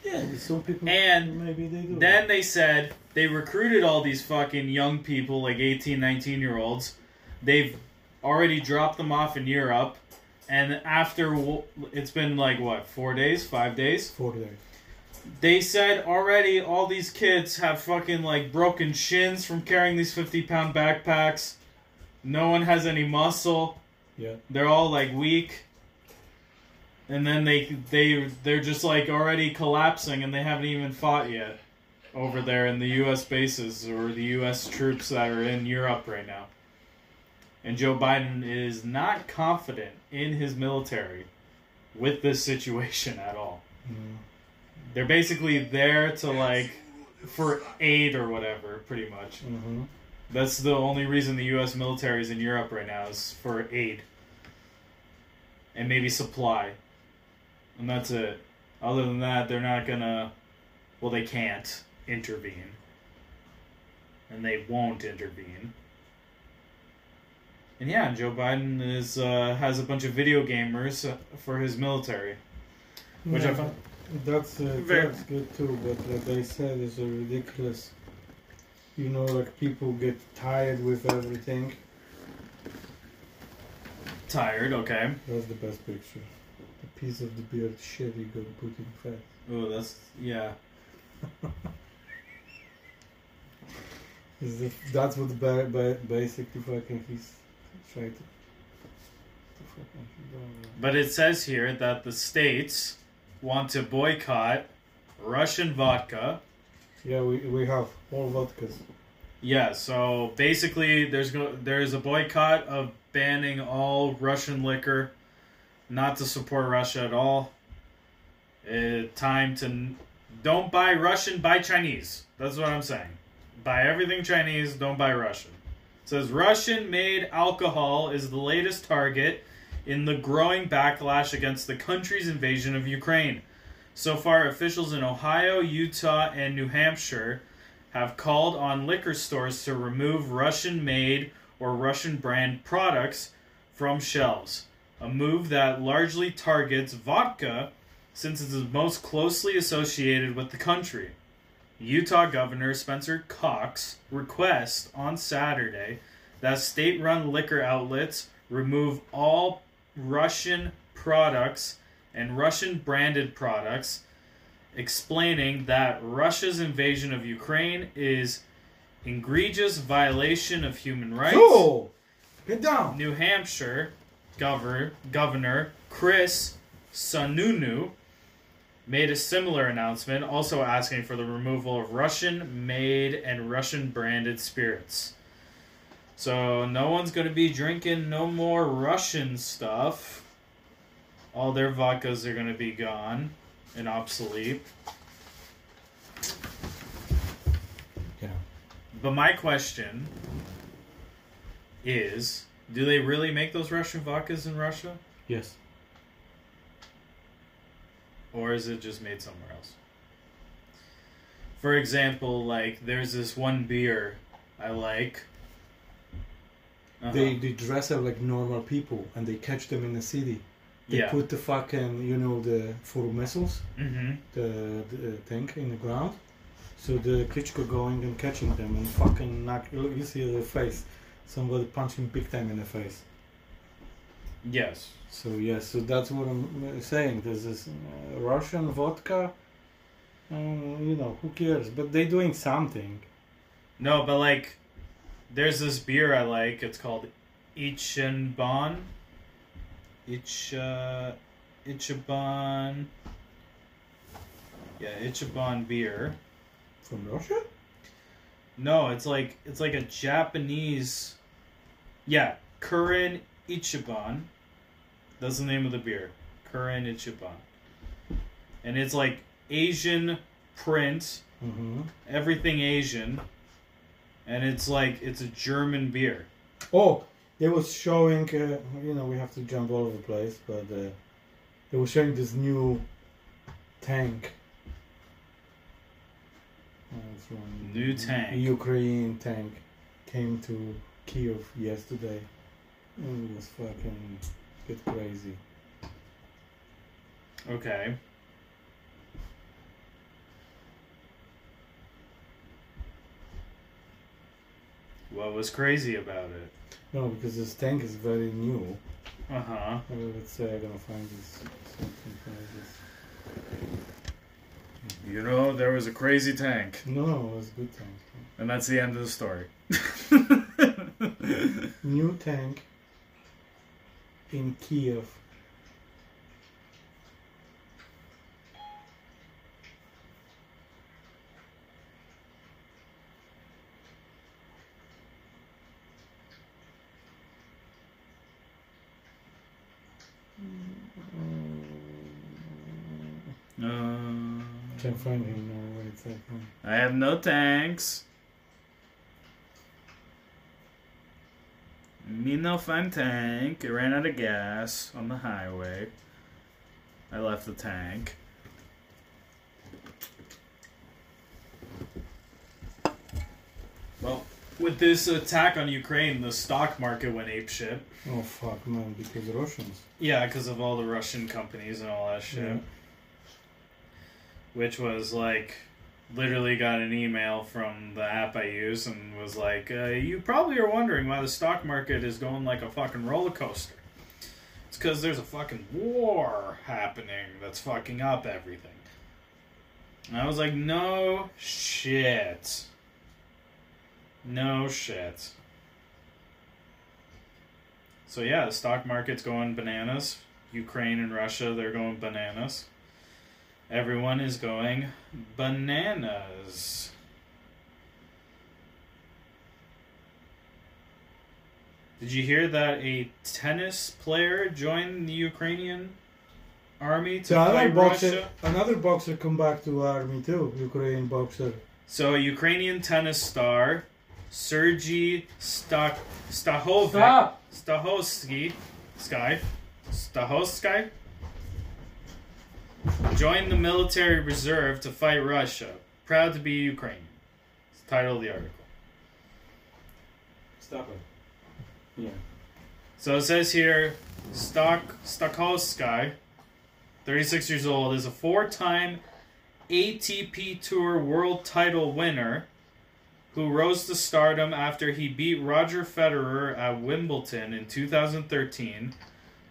Yeah, some people.
And
maybe they do.
Then they said they recruited all these fucking young people, like 18, 19 year olds. They've already dropped them off in Europe. And after, it's been like, what, four days, five days?
four days.
They said already all these kids have fucking like broken shins from carrying these 50 pound backpacks. No one has any muscle.
Yeah.
They're all like weak. And then they they they're just like already collapsing and they haven't even fought yet over there in the US bases or the US troops that are in Europe right now. And Joe Biden is not confident in his military with this situation at all.
Mm.
They're basically there to like for aid or whatever, pretty much.
hmm
That's the only reason the U.S. military is in Europe right now is for aid and maybe supply, and that's it. Other than that, they're not gonna. Well, they can't intervene, and they won't intervene. And yeah, Joe Biden is uh, has a bunch of video gamers for his military, which I found.
That's uh, that's good too, but like I said, it's a ridiculous. You know, like people get tired with everything.
Tired, okay.
That's the best picture. A piece of the beard shit you gonna put in fat.
Oh, that's yeah.
Is the, that's what ba- ba- basically fucking he's trying to. to fucking do.
But it says here that the states want to boycott Russian vodka.
Yeah, we, we have all vodkas.
Yeah, so basically there's go there's a boycott of banning all Russian liquor, not to support Russia at all. Uh, time to n- don't buy Russian, buy Chinese. That's what I'm saying. Buy everything Chinese, don't buy Russian. It says Russian made alcohol is the latest target in the growing backlash against the country's invasion of Ukraine. So far, officials in Ohio, Utah, and New Hampshire have called on liquor stores to remove Russian made or Russian brand products from shelves. A move that largely targets vodka since it is most closely associated with the country. Utah Governor Spencer Cox request on Saturday that state run liquor outlets remove all Russian products and Russian branded products, explaining that Russia's invasion of Ukraine is egregious violation of human rights.
Oh, get down.
New Hampshire governor, governor Chris Sununu made a similar announcement, also asking for the removal of Russian made and Russian branded spirits. So, no one's going to be drinking no more Russian stuff. All their vodkas are going to be gone and obsolete.
Yeah.
But my question is do they really make those Russian vodkas in Russia?
Yes.
Or is it just made somewhere else? For example, like there's this one beer I like. Uh-huh.
They they dress up like normal people and they catch them in the city. They
yeah.
put the fucking you know the four missiles,
mm-hmm.
the, the tank in the ground. So the Klitschko going and catching them and fucking knock. Look, you see the face. Somebody punching big time in the face.
Yes.
So yes, so that's what I'm uh, saying. There's this uh, Russian vodka. Um, you know who cares? But they're doing something.
No, but like, there's this beer I like. It's called Ichiban. Ich, uh, Ichiban. Yeah, Ichiban beer.
From Russia?
No, it's like it's like a Japanese. Yeah, Kirin Ichiban. That's the name of the beer. Kirin Ichiban. And it's like Asian print,
Mm-hmm.
everything Asian. And it's like it's a German beer.
Oh, they was showing. Uh, you know, we have to jump all over the place, but uh, they were showing this new tank. Uh,
New tank.
Ukraine tank came to Kiev yesterday. It was fucking get crazy.
Okay. What was crazy about it?
No, because this tank is very new.
Uh huh.
Uh, let's say I'm gonna find this something like this.
You know, there was a crazy tank.
No, it's good tank.
And that's the end of the story. (laughs)
New tank in Kiev. Can't find him now. Wait a second.
I have no tanks. Me no fun tank. It ran out of gas on the highway. I left the tank. Well, with this attack on Ukraine, the stock market went apeshit.
Oh fuck, man! Because the Russians.
Yeah, because of all the Russian companies and all that shit.
Yeah.
Which was like, literally got an email from the app I use and was like, uh, you probably are wondering why the stock market is going like a fucking roller coaster. It's because there's a fucking war happening that's fucking up everything. And I was like, no shit. No shit. So yeah, the stock market's going bananas. Ukraine and Russia, they're going bananas. Everyone is going bananas. Did you hear that a tennis player joined the Ukrainian army to
So another
fight
boxer,
Russia?
another boxer come back to army too. Ukrainian boxer.
So, a Ukrainian tennis star, Sergei Stak Stahovic,
Stop.
Stakhovsky, Sky, Stakhovsky, joined the military reserve to fight Russia. Proud to be Ukrainian. It's the title of the article.
Stop it. Yeah.
So it says here, Stok Stokowski, 36 years old, is a four-time ATP Tour World Title winner, who rose to stardom after he beat Roger Federer at Wimbledon in 2013,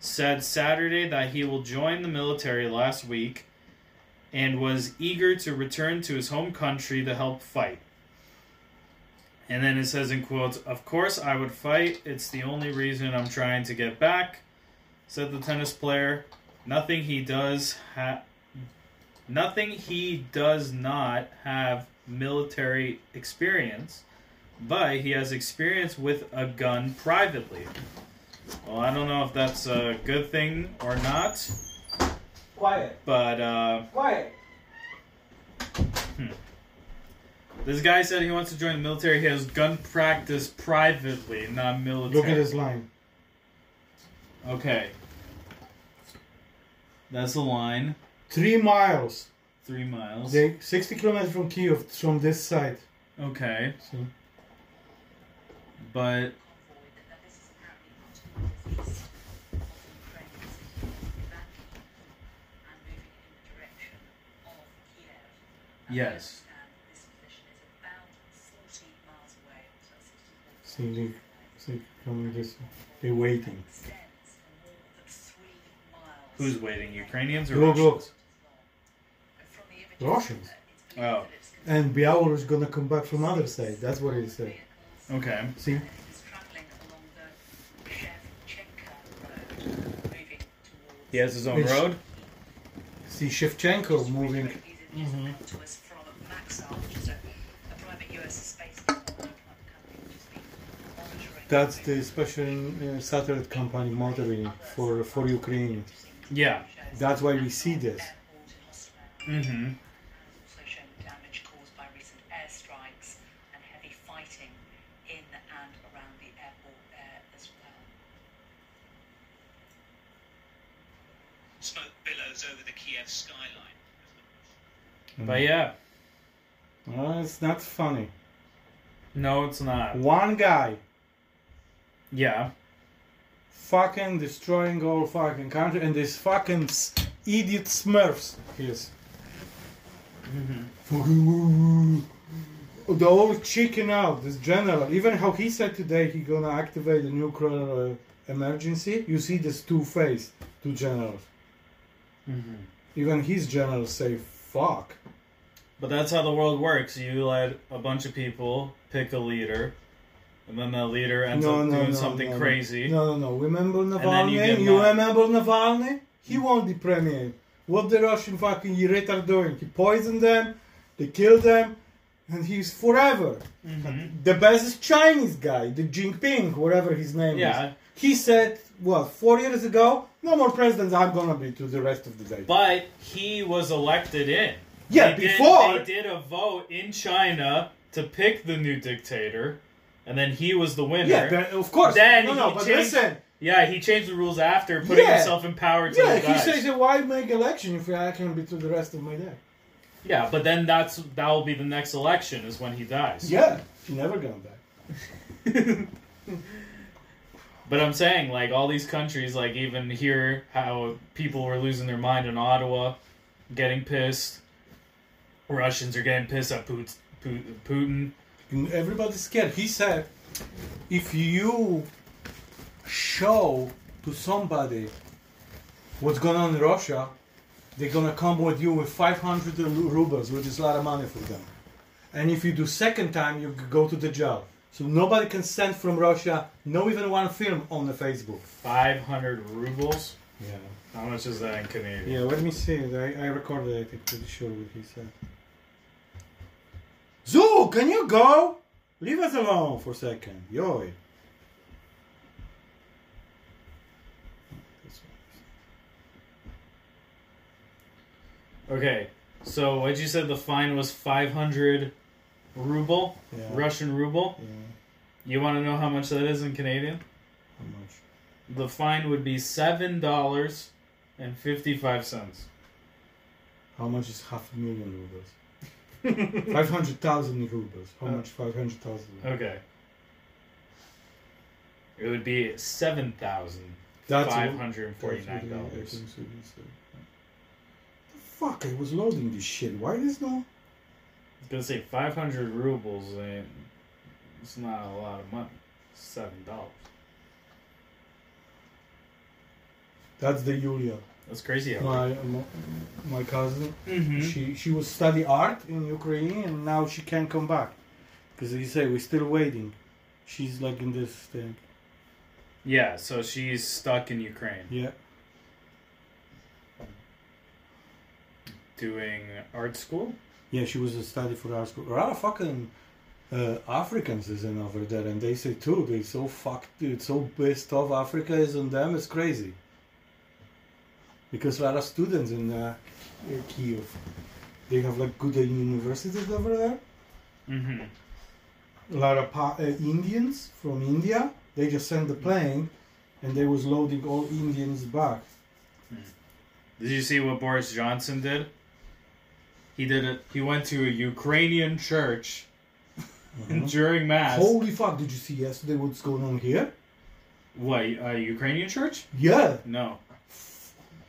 said Saturday that he will join the military last week and was eager to return to his home country to help fight. And then it says in quotes, Of course, I would fight. It's the only reason I'm trying to get back, said the tennis player. Nothing he does ha- nothing he does not have military experience, but he has experience with a gun privately. Well, I don't know if that's a good thing or not,
Quiet.
but uh,
Quiet.
this guy said he wants to join the military. He has gun practice privately, not military.
Look at this line.
Okay. That's the line.
Three miles.
Three miles.
They 60 kilometers from Kiev from this side.
Okay.
So
But Yes.
see they see coming this they're waiting.
who's waiting? Ukrainians or
Look, look.
Russians?
Russians.
Oh.
And Bialor is gonna come back from other side. That's what he said.
Okay.
See?
He has his own
Which-
road.
See Shevchenko moving.
Mm-hmm.
That's the special uh, satellite company monitoring for for Ukraine.
Yeah.
That's why we see this.
Mm-hmm.
also shown damage caused by recent airstrikes and heavy fighting in and around the airport there as well.
Smoke billows over the Kiev skyline.
But yeah.
Well, it's not funny.
No, it's not.
One guy
Yeah.
fucking destroying all fucking country and this fucking idiot Smurfs. Yes. Fucking The whole chicken out, this general. Even how he said today he gonna activate the nuclear uh, emergency. You see this two face, two generals.
Mm-hmm.
Even his generals say fuck.
But that's how the world works. You let a bunch of people pick a leader, and then the leader ends up doing something
no,
crazy.
No, no, no. Remember
then you
Navalny? You, remember Navalny? He won the premier. What the Russian fucking Yrit are doing? He poisoned them, they killed them, and he's forever.
Mhm.
The best Chinese guy, the Jinping, whatever his name is.
Yeah.
He said, what, four years ago? No more presidents I'm gonna be to the rest of the day.
But he was elected in.
Yeah,
They did-
before-
they did a vote in China to pick the new dictator, and then he was the winner.
yeah, but of course.
Then
no, no,
he
but
changed-
listen.
Yeah, he changed the rules after putting
Yeah.
himself in power.
Yeah,
he,
says, why make election if I can be to the rest of my day?
Yeah, but then that's that will be the next election is when he dies.
Yeah, he never going back. (laughs)
But I'm saying, like, all these countries, like, even here, how people were losing their mind in Ottawa, getting pissed. Russians are getting pissed at Put- Put- Putin.
Everybody's scared. He said, if you show to somebody what's going on in Russia, they're gonna come with you with 500 rubles, which is a lot of money for them. And if you do second time, you go to the jail. So nobody can send from Russia, no even one film on the Facebook.
500 rubles?
Yeah.
How much is that in Canadian?
Yeah, let me see. I, I recorded it. I'm pretty sure what he said. Can you go? Leave us alone for a second. Yoy.
Okay, so what you said the fine was 500 ruble?
Yeah.
Russian ruble?
Yeah.
You want to know how much that is in Canadian?
How much?
The fine would be $7.55.
How much is half a million rubles? (laughs) 500,000 rubles. How
Uh,
much 500,000?
Okay. It would be seven thousand
That's
five hundred and
that's what
forty-nine dollars.
so. Fuck, I was loading this shit. Why is no?
I was gonna say five hundred rubles, and It's not a lot of money. Seven dollars.
That's the Yulia.
That's crazy. How
My my, my cousin.
mm-hmm.
She she was study art in Ukraine and now she can't come back because you say we're still waiting. She's like in this thing.
Yeah, so she's stuck in Ukraine
Yeah.
doing art school.
Yeah, she was a study for art school. A lot of fucking uh, Africans is in over there, and they say too they so fucked, dude, so pissed off. Africa is on them. It's crazy. Because a lot of students in uh, Kiev, they have like good universities over there.
Mm-hmm.
A lot of pa- uh, Indians from India. They just sent the plane, and they was loading all Indians back.
Did you see what Boris Johnson did? He did it. He went to a Ukrainian church (laughs) during mass.
Holy fuck! Did you see yesterday what's going on here?
What a Ukrainian church?
Yeah.
No.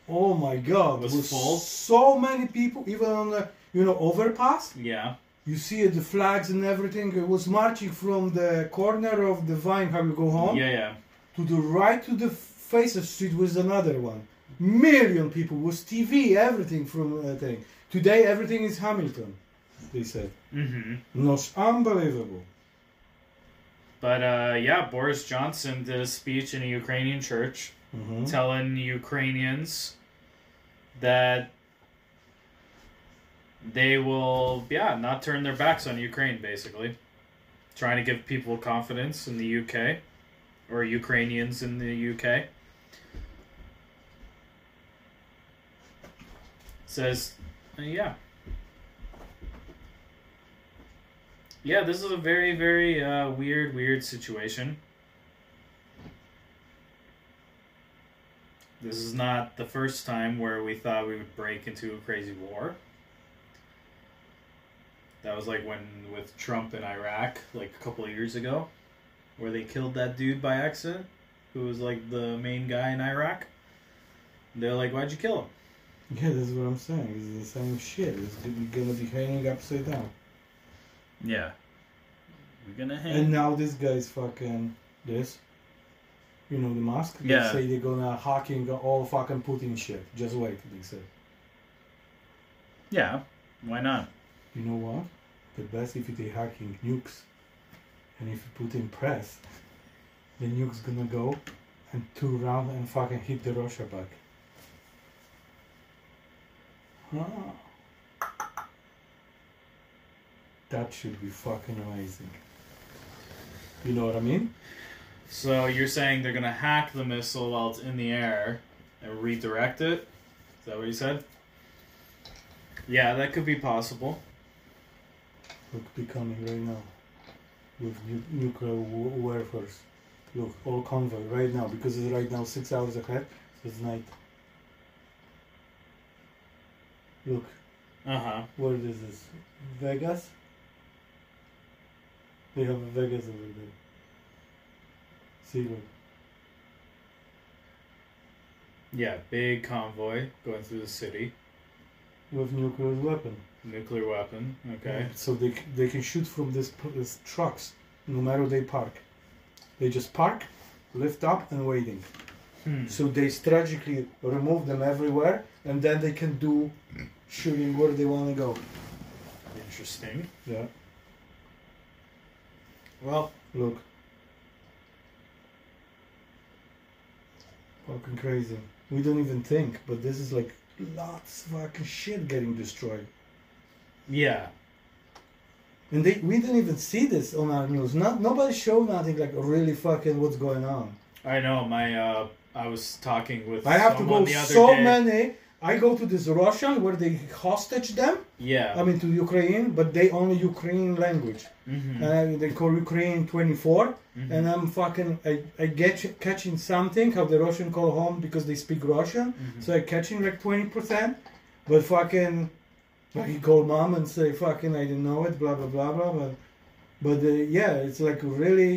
Oh my god,
Was
it was
full?
so many people, even on the you know overpass.
Yeah.
You see the flags and everything. It was marching from the corner of the vine, how you go home,
Yeah, yeah.
to the right to the face of the street was another one. Million people was TV, everything from uh, thing. Today everything is Hamilton. They said,
Mm-hmm.
no, unbelievable.
But uh, yeah, Boris Johnson did a speech in a Ukrainian church
hmm
telling Ukrainians that they will, yeah, not turn their backs on Ukraine, basically. Trying to give people confidence in the UK, or Ukrainians in the UK. Says, uh, yeah. Yeah, this is a very, very uh, weird, weird situation. This is not the first time where we thought we would break into a crazy war. That was like when with Trump in Iraq, like a couple of years ago, where they killed that dude by accident, who was like the main guy in Iraq. They're like, "Why'd you kill him?"
Yeah, this is what I'm saying. It's the same shit. It's gonna be hanging upside down.
Yeah, we're gonna hang.
And now this guy's fucking this. You know the mask? They
Yeah.
say they're gonna hacking all fucking Putin shit. Just wait, they say.
yeah, why not?
You know what? The best if they hacking nukes. And if you put in press, the nuke's gonna go and two round and fucking hit the Russia back. Ah. That should be fucking amazing. You know what I mean?
So you're saying they're gonna hack the missile while it's in the air and redirect it? Is that what you said? Yeah, that could be possible.
Look, be coming right now with nu- nuclear wa- warfare. Look, all convoy right now because it's right now six hours ahead, so it's night. Look,
Uh huh.
where is this? Vegas? They have a Vegas over there.
Yeah, big convoy going through the city.
With nuclear weapon.
Nuclear weapon. Okay.
So they, they can shoot from this, this trucks, no matter they park. They just park, lift up, and waiting.
Hmm.
So they strategically remove them everywhere, and then they can do shooting where they want to go.
Interesting.
Yeah.
Well,
Look. Fucking crazy. We don't even think, but this is like lots of fucking shit getting destroyed.
yeah.
And they, we didn't even see this on our news. Not nobody showed nothing like really fucking what's going on.
I know. My uh, I was talking with.
I have to go
the other
so
day.
many. I go to this Russian where they hostage them.
Yeah.
I mean to Ukraine, but they only Ukrainian language.
hmm
And they call Ukraine 24.
Mhm.
And I'm fucking, I, I get catching something, how the Russian call home because they speak Russian.
Mhm.
So I catching like 20%. But fucking, like you call mom and say, fucking, I didn't know it, blah, blah, blah, blah. But, but uh, yeah, it's like really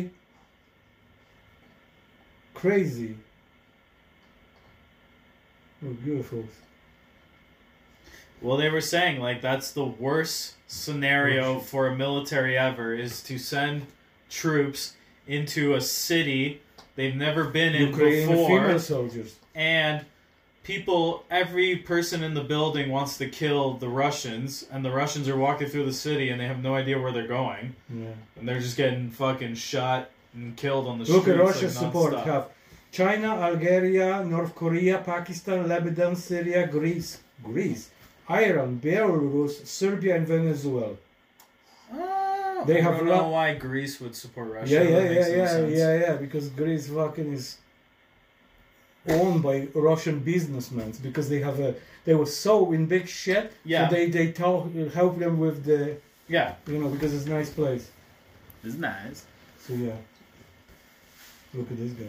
crazy. Oh, beautiful.
Well, they were saying like that's the worst scenario for a military ever is to send troops into a city they've never been in
Ukrainian
before
female soldiers.
and people every person in the building wants to kill the Russians and the Russians are walking through the city and they have no idea where they're going
Yeah.
and they're just getting fucking shot and killed on the
Look at Russia's
like,
support. Have China, Algeria, North Korea, Pakistan, Lebanon, Syria, Greece, Greece, Iran, Belarus, Serbia, and Venezuela.
Ah,
They
I
have
don't
lo-
know why Greece would support Russia.
Yeah, yeah, yeah, yeah,
sense.
yeah, yeah. Because Greece fucking is owned by Russian businessmen because they have a they were so in big shit.
Yeah.
So they they tell help them with the
Yeah,
you know because it's a nice place.
it's nice.
So yeah. Look at this guy.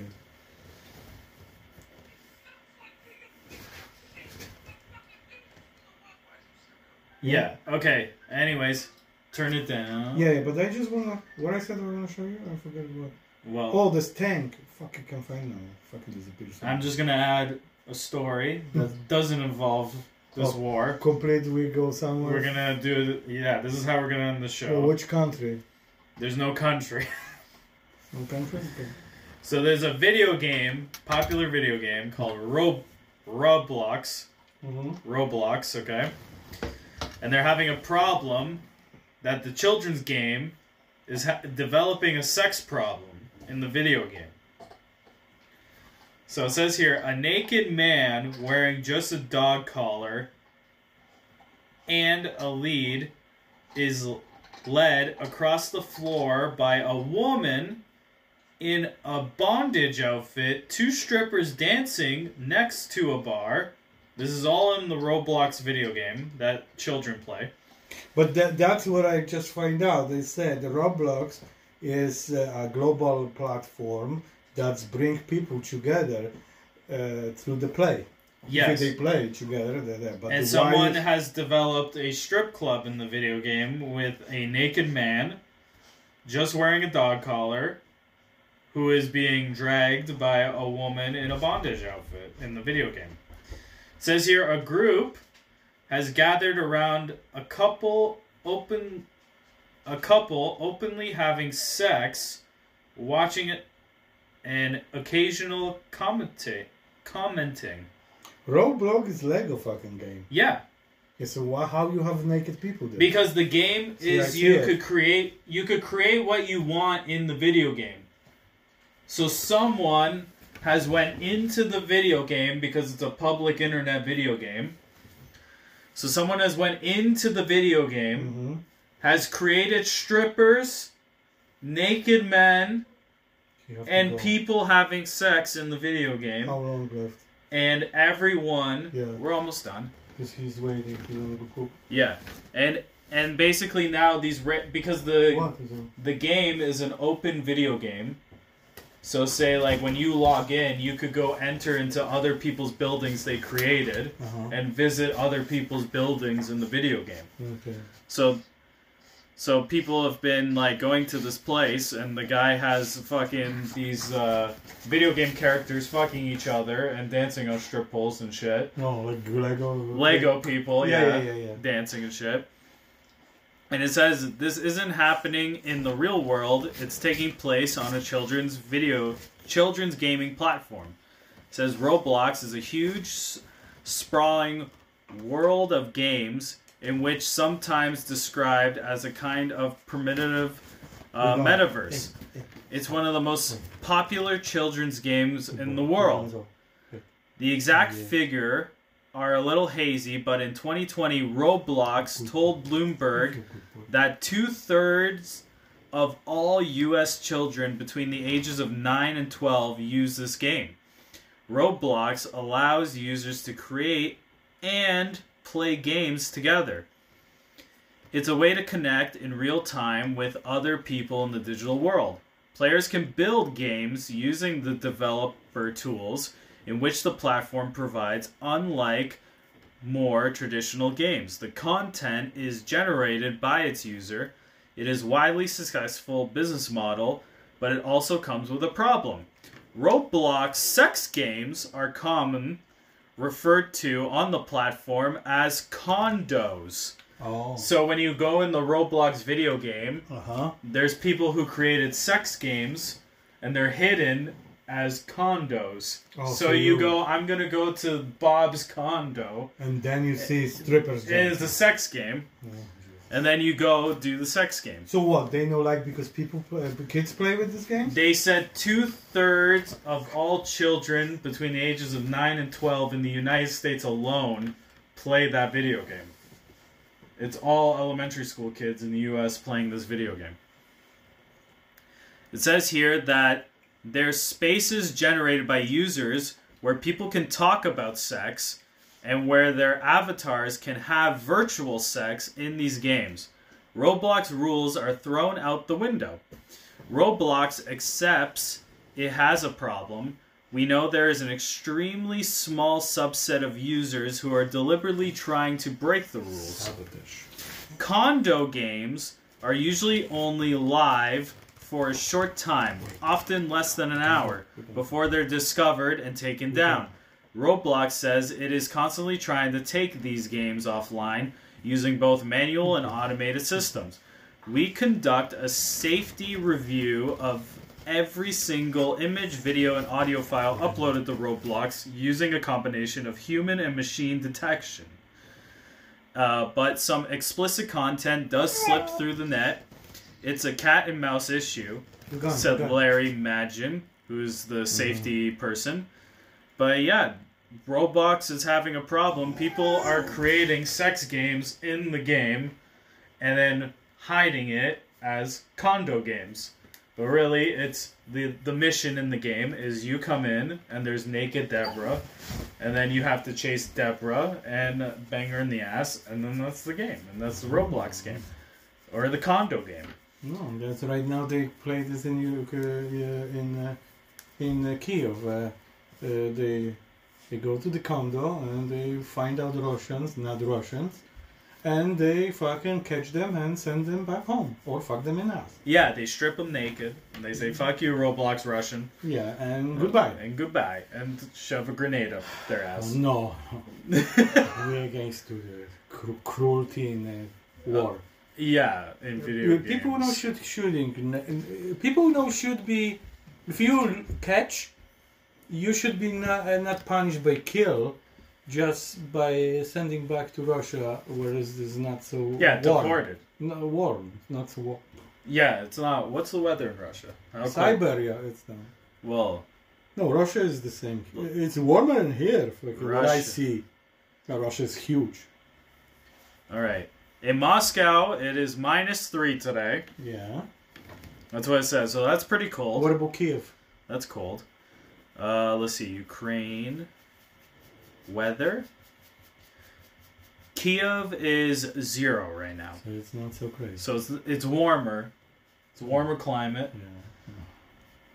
Yeah. Okay. Anyways, turn it down.
Yeah, but I just wanna what I said I was gonna show you. I forgot what.
Well,
Oh, this tank. Fuck, I can find now. Fucking disappears.
I'm just gonna add a story that doesn't involve this
Oh.
war.
complete. We go somewhere.
We're gonna do. Yeah, this is how we're gonna end the
Oh,
show.
which country?
There's no country. (laughs)
No country. Okay.
So there's a video game, popular video game called Rob Roblox.
Mm-hmm.
Roblox, okay? And they're having a problem that the children's game is developing a sex problem in the video game. So it says here a naked man wearing just a dog collar and a lead is led across the floor by a woman in a bondage outfit, two strippers dancing next to a bar. This is all in the Roblox video game that children play.
But that, that's what I just find out. They said the Roblox is uh, a global platform that's bring people together uh, through the play.
Yes.
They play together, they're there. But
And
the
someone
why-
has developed a strip club in the video game with a naked man just wearing a dog collar who is being dragged by a woman in a bondage outfit in the video game. It says here a group has gathered around a couple open a couple openly having sex watching it and occasional commenta- commenting.
Roblox is Lego fucking game.
Yeah,
Yeah, so why, how you have naked people there?
Because the game
See,
is you could create you could create what you want in the video game. So someone has went into the video game because it's a public internet video game. So someone has went into the video game,
hmm
has created strippers, naked men,
You have to
and people having sex in the video game.
How long left?
And everyone
Yeah.
we're almost done.
Because he's waiting. He want to cook.
Yeah. And and basically now these ra- because the the game is an open video game. So say like when you log in, you could go enter into other people's buildings they created
Uh-huh.
and visit other people's buildings in the video game.
Okay.
So so people have been like going to this place and the guy has fucking these uh, video game characters fucking each other and dancing on strip poles and shit.
No, like Lego.
Lego people,
Yeah,
yeah,
yeah, yeah, yeah.
dancing and shit. And it says this isn't happening in the real world. It's taking place on a children's video, children's gaming platform. It says Roblox is a huge, sprawling world of games in which sometimes described as a kind of primitive uh, metaverse. It's one of the most popular children's games in the world. The exact figure are a little hazy, but in 2020, Roblox told Bloomberg that two thirds of all U.S. children between the ages of 9 and 12 use this game. Roblox allows users to create and play games together. It's a way to connect in real time with other people in the digital world. Players can build games using the developer tools in which the platform provides, unlike more traditional games. The content is generated by its user. It is widely successful business model, but it also comes with a problem. Roblox sex games are common referred to on the platform as condos.
Oh.
So when you go in the Roblox video game,
Uh huh.
there's people who created sex games and they're hidden as condos.
Oh,
so
so
you
you-
go, I'm gonna go to Bob's condo.
And then you see strippers.
It is a sex game. And then you go do the sex game.
So what? They know like because people, play, uh, kids play with this game.
They said two thirds of all children between the ages of 9 and 12 in the United States alone play that video game. It's all elementary school kids in the US playing this video game. It says here that there's spaces generated by users where people can talk about sex and where their avatars can have virtual sex in these games. Roblox rules are thrown out the window. Roblox accepts it has a problem. We know there is an extremely small subset of users who are deliberately trying to break the rules. Condo games are usually only live for a short time, often less than an hour, before they're discovered and taken down. Roblox says it is constantly trying to take these games offline using both manual and automated systems. We conduct a safety review of every single image, video, and audio file uploaded to Roblox using a combination of human and machine detection. Uh, but some explicit content does slip through the net. It's a cat and mouse issue,
gone,
said. Larry Magin, who's the safety person. But yeah, Roblox is having a problem. People are creating sex games in the game and then hiding it as condo games. But really, it's the the mission in the game is you come in and there's naked Deborah, and then you have to chase Deborah and bang her in the ass, and then that's the game, and that's the Roblox game, or the condo game.
No, that's right now they play this in U- uh, in uh, in uh, Kiev. Uh, uh, they they go to the condo and they find out Russians, not Russians, and they fucking catch them and send them back home or fuck them in ass.
Yeah, they strip them naked, and they say "fuck you, Roblox Russian,"
Yeah, and goodbye.
and goodbye, and shove a grenade up their
Oh,
ass.
no, (laughs) we're against the cru- cruelty in uh, war.
Yeah, in uh, video uh, games.
Uh, people know shoot shooting. People know should be. If you catch, you should be not, uh, not punished by kill, just by sending back to Russia, whereas it's not so.
Yeah,
warm.
deported.
No, warm, not so warm.
Yeah, it's not. What's the weather in Russia? How cold?
Siberia, it's not.
Well,
No, Russia is the same. It's warmer in here, like what I see. Russia is huge.
all right. In Moscow, it is minus three today.
Yeah.
That's what it says. So that's pretty cold.
What about Kiev?
That's cold. Uh, let's see. Ukraine. Weather. Kiev is zero right now.
So it's not so crazy.
So it's, it's warmer. It's a warmer climate.
Yeah.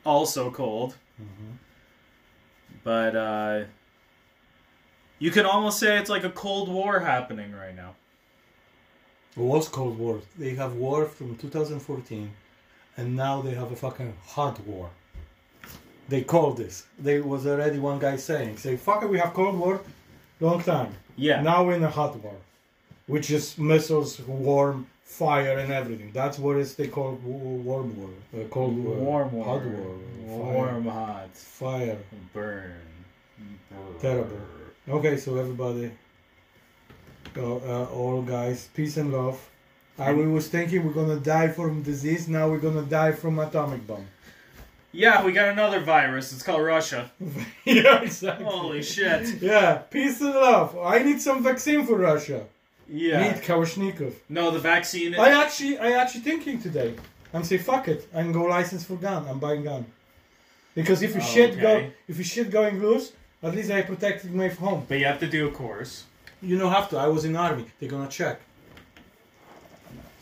Also cold.
Mhm.
But uh, you can almost say it's like a cold war happening right now.
It was Cold War. They have war from 2014, and now they have a fucking hot war. They call this. There was already one guy saying, "Say fuck it, we have Cold War, long time.
Yeah.
Now we're in a hot war, which is missiles, warm, fire, and everything. That's what is they call wa- warm war, uh, Cold War,
warm war.
hot war,
Warm, hot.
fire, fire.
Burn.
Terrible. Okay, so everybody, uh, all guys, peace and love. I we was thinking we're gonna die from disease. Now we're gonna die from atomic bomb.
Yeah, we got another virus. It's called Russia. (laughs)
yeah, exactly.
Holy shit.
Yeah, peace and love. I need some vaccine for Russia.
Yeah.
Need Kalashnikov.
No, the vaccine.
I actually, I actually thinking today. I'm say fuck it. I'm go license for gun. I'm buying gun. Because if you
Oh,
shit go, if you shit going loose, at least I protected my home.
But you have to do a course.
You don't have to. I was in army. They're gonna check.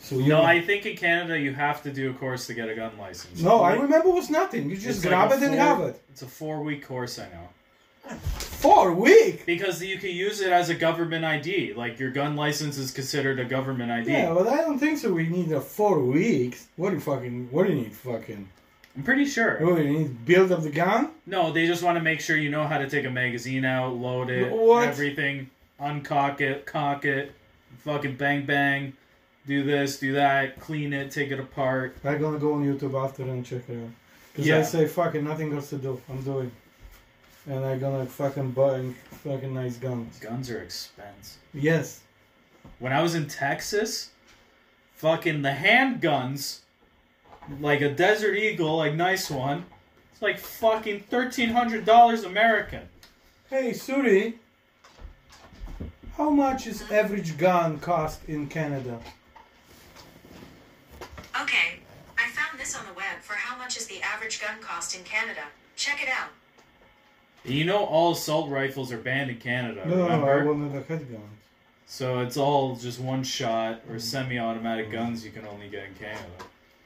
So you
No, I think in Canada you have to do a course to get a gun license.
No, I remember it was nothing. You just
it's like
grab
a
it and
four-
have it.
It's a four week course, I know.
Four week.
Because you can use it as a government ID. Like your gun license is considered a government ID.
Yeah, but I don't think so. We need a four weeks. What do you fucking? What do you need? Fucking?
I'm pretty sure.
What do you need? Build up the gun?
No, they just want to make sure you know how to take a magazine out, load it,
What?
everything, uncock it, cock it. fucking bang bang, do this, do that, clean it, take it apart.
I'm gonna go on YouTube after and check it out. Because
Yeah.
I say, fucking nothing else to do. I'm doing. And I'm gonna fucking buy fucking nice guns.
Guns are expensive.
Yes.
When I was in Texas, fucking the handguns, like a Desert Eagle, like nice one, it's like fucking thirteen hundred dollars American.
Hey, Suri. How much is average gun cost in Canada?
Okay, I found this on the web for how much is the average gun cost in Canada. Check it out.
You know, all assault rifles are banned in Canada.
No,
remember?
I wanted a headgun.
So it's all just one shot or semi-automatic guns you can only get in Canada.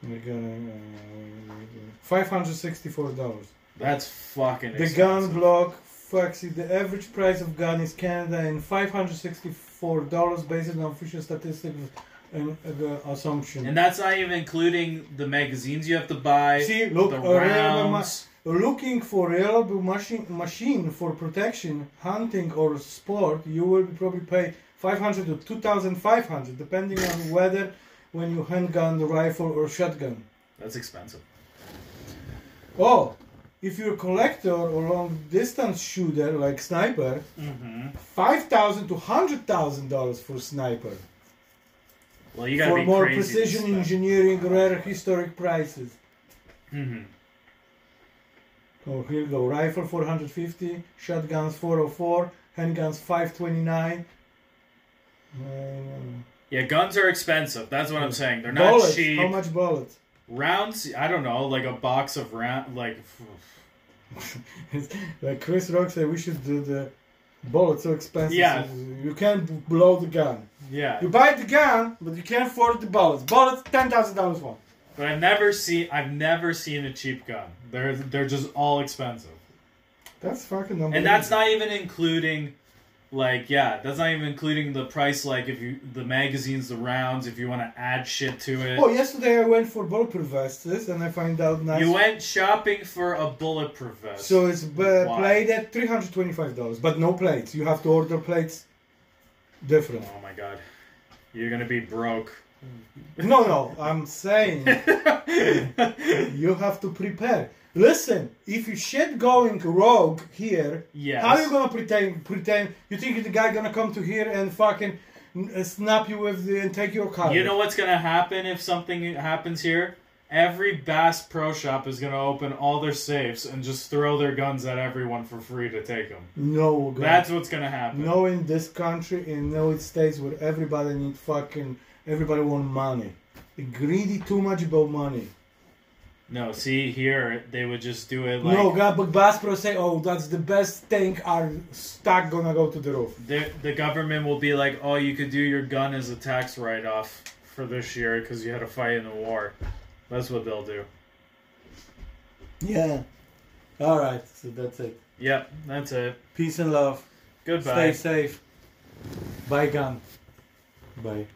We're uh, five hundred sixty-four dollars.
That's fucking.
The
expensive.
gun block, Foxy. The average price of gun is Canada and five hundred sixty-four dollars based on official statistics and uh, the assumption.
And that's not even including the magazines you have to buy.
See, look,
the
ma-
rounds.
looking for reliable machine machine for protection, hunting or sport, you will probably pay 500 to 2,500 depending on whether when you handgun, the rifle or shotgun.
That's expensive.
Oh, if you're a collector or long distance shooter like sniper,
Mm-hmm.
five thousand to hundred thousand dollars for sniper.
Well, you gotta
For
be
more
crazy.
precision engineering, rare historic prices.
Mm-hmm.
Oh, here you go. Rifle 450, shotguns 404, handguns 529. Uh,
Yeah, guns are expensive. That's what I'm saying. They're not
bullets.
cheap.
How much bullets?
Rounds, I don't know, like a box of round, like (laughs)
like Chris Rock said, we should do the bullets so expensive.
Yeah.
You can't blow the gun.
yeah.
You buy the gun, but you can't afford the bullets. Bullets, ten thousand dollars one.
But I've never seen, I've never seen a cheap gun. They're they're just all expensive,
That's fucking unbelievable.
and that's not even including, like, yeah, that's not even including the price, like if you the magazines, the rounds, if you want to add shit to it.
Oh, yesterday I went for bulletproof vests and I find out nice.
You went shopping for a bulletproof vest.
So it's uh,
Why?
played at three hundred twenty-five dollars, but no plates. You have to order plates different.
oh my god, you're gonna be broke.
No, no, I'm saying (laughs) you have to prepare. Listen, if you shit going rogue here,
Yes.
how you gonna pretend? Pretend you think the guy gonna come to here and fucking uh, snap you with the and take your car?
You know what's gonna happen if something happens here? Every Bass Pro Shop is gonna open all their safes and just throw their guns at everyone for free to take them.
No, God.
That's what's gonna happen.
no in this country in no it states where everybody need fucking everybody want money. They greedy too much about money.
No, see here they would just do it like
no, God, but Bass Pro say, oh, that's the best thing. Our stock gonna go to the roof.
the the government will be like, oh, you could do your gun as a tax write off for this year because you had a fight in the war. That's what they'll do.
Yeah. All right. So that's it.
Yep, that's it.
Peace and love.
Goodbye.
Stay safe. Bye, gun. Bye.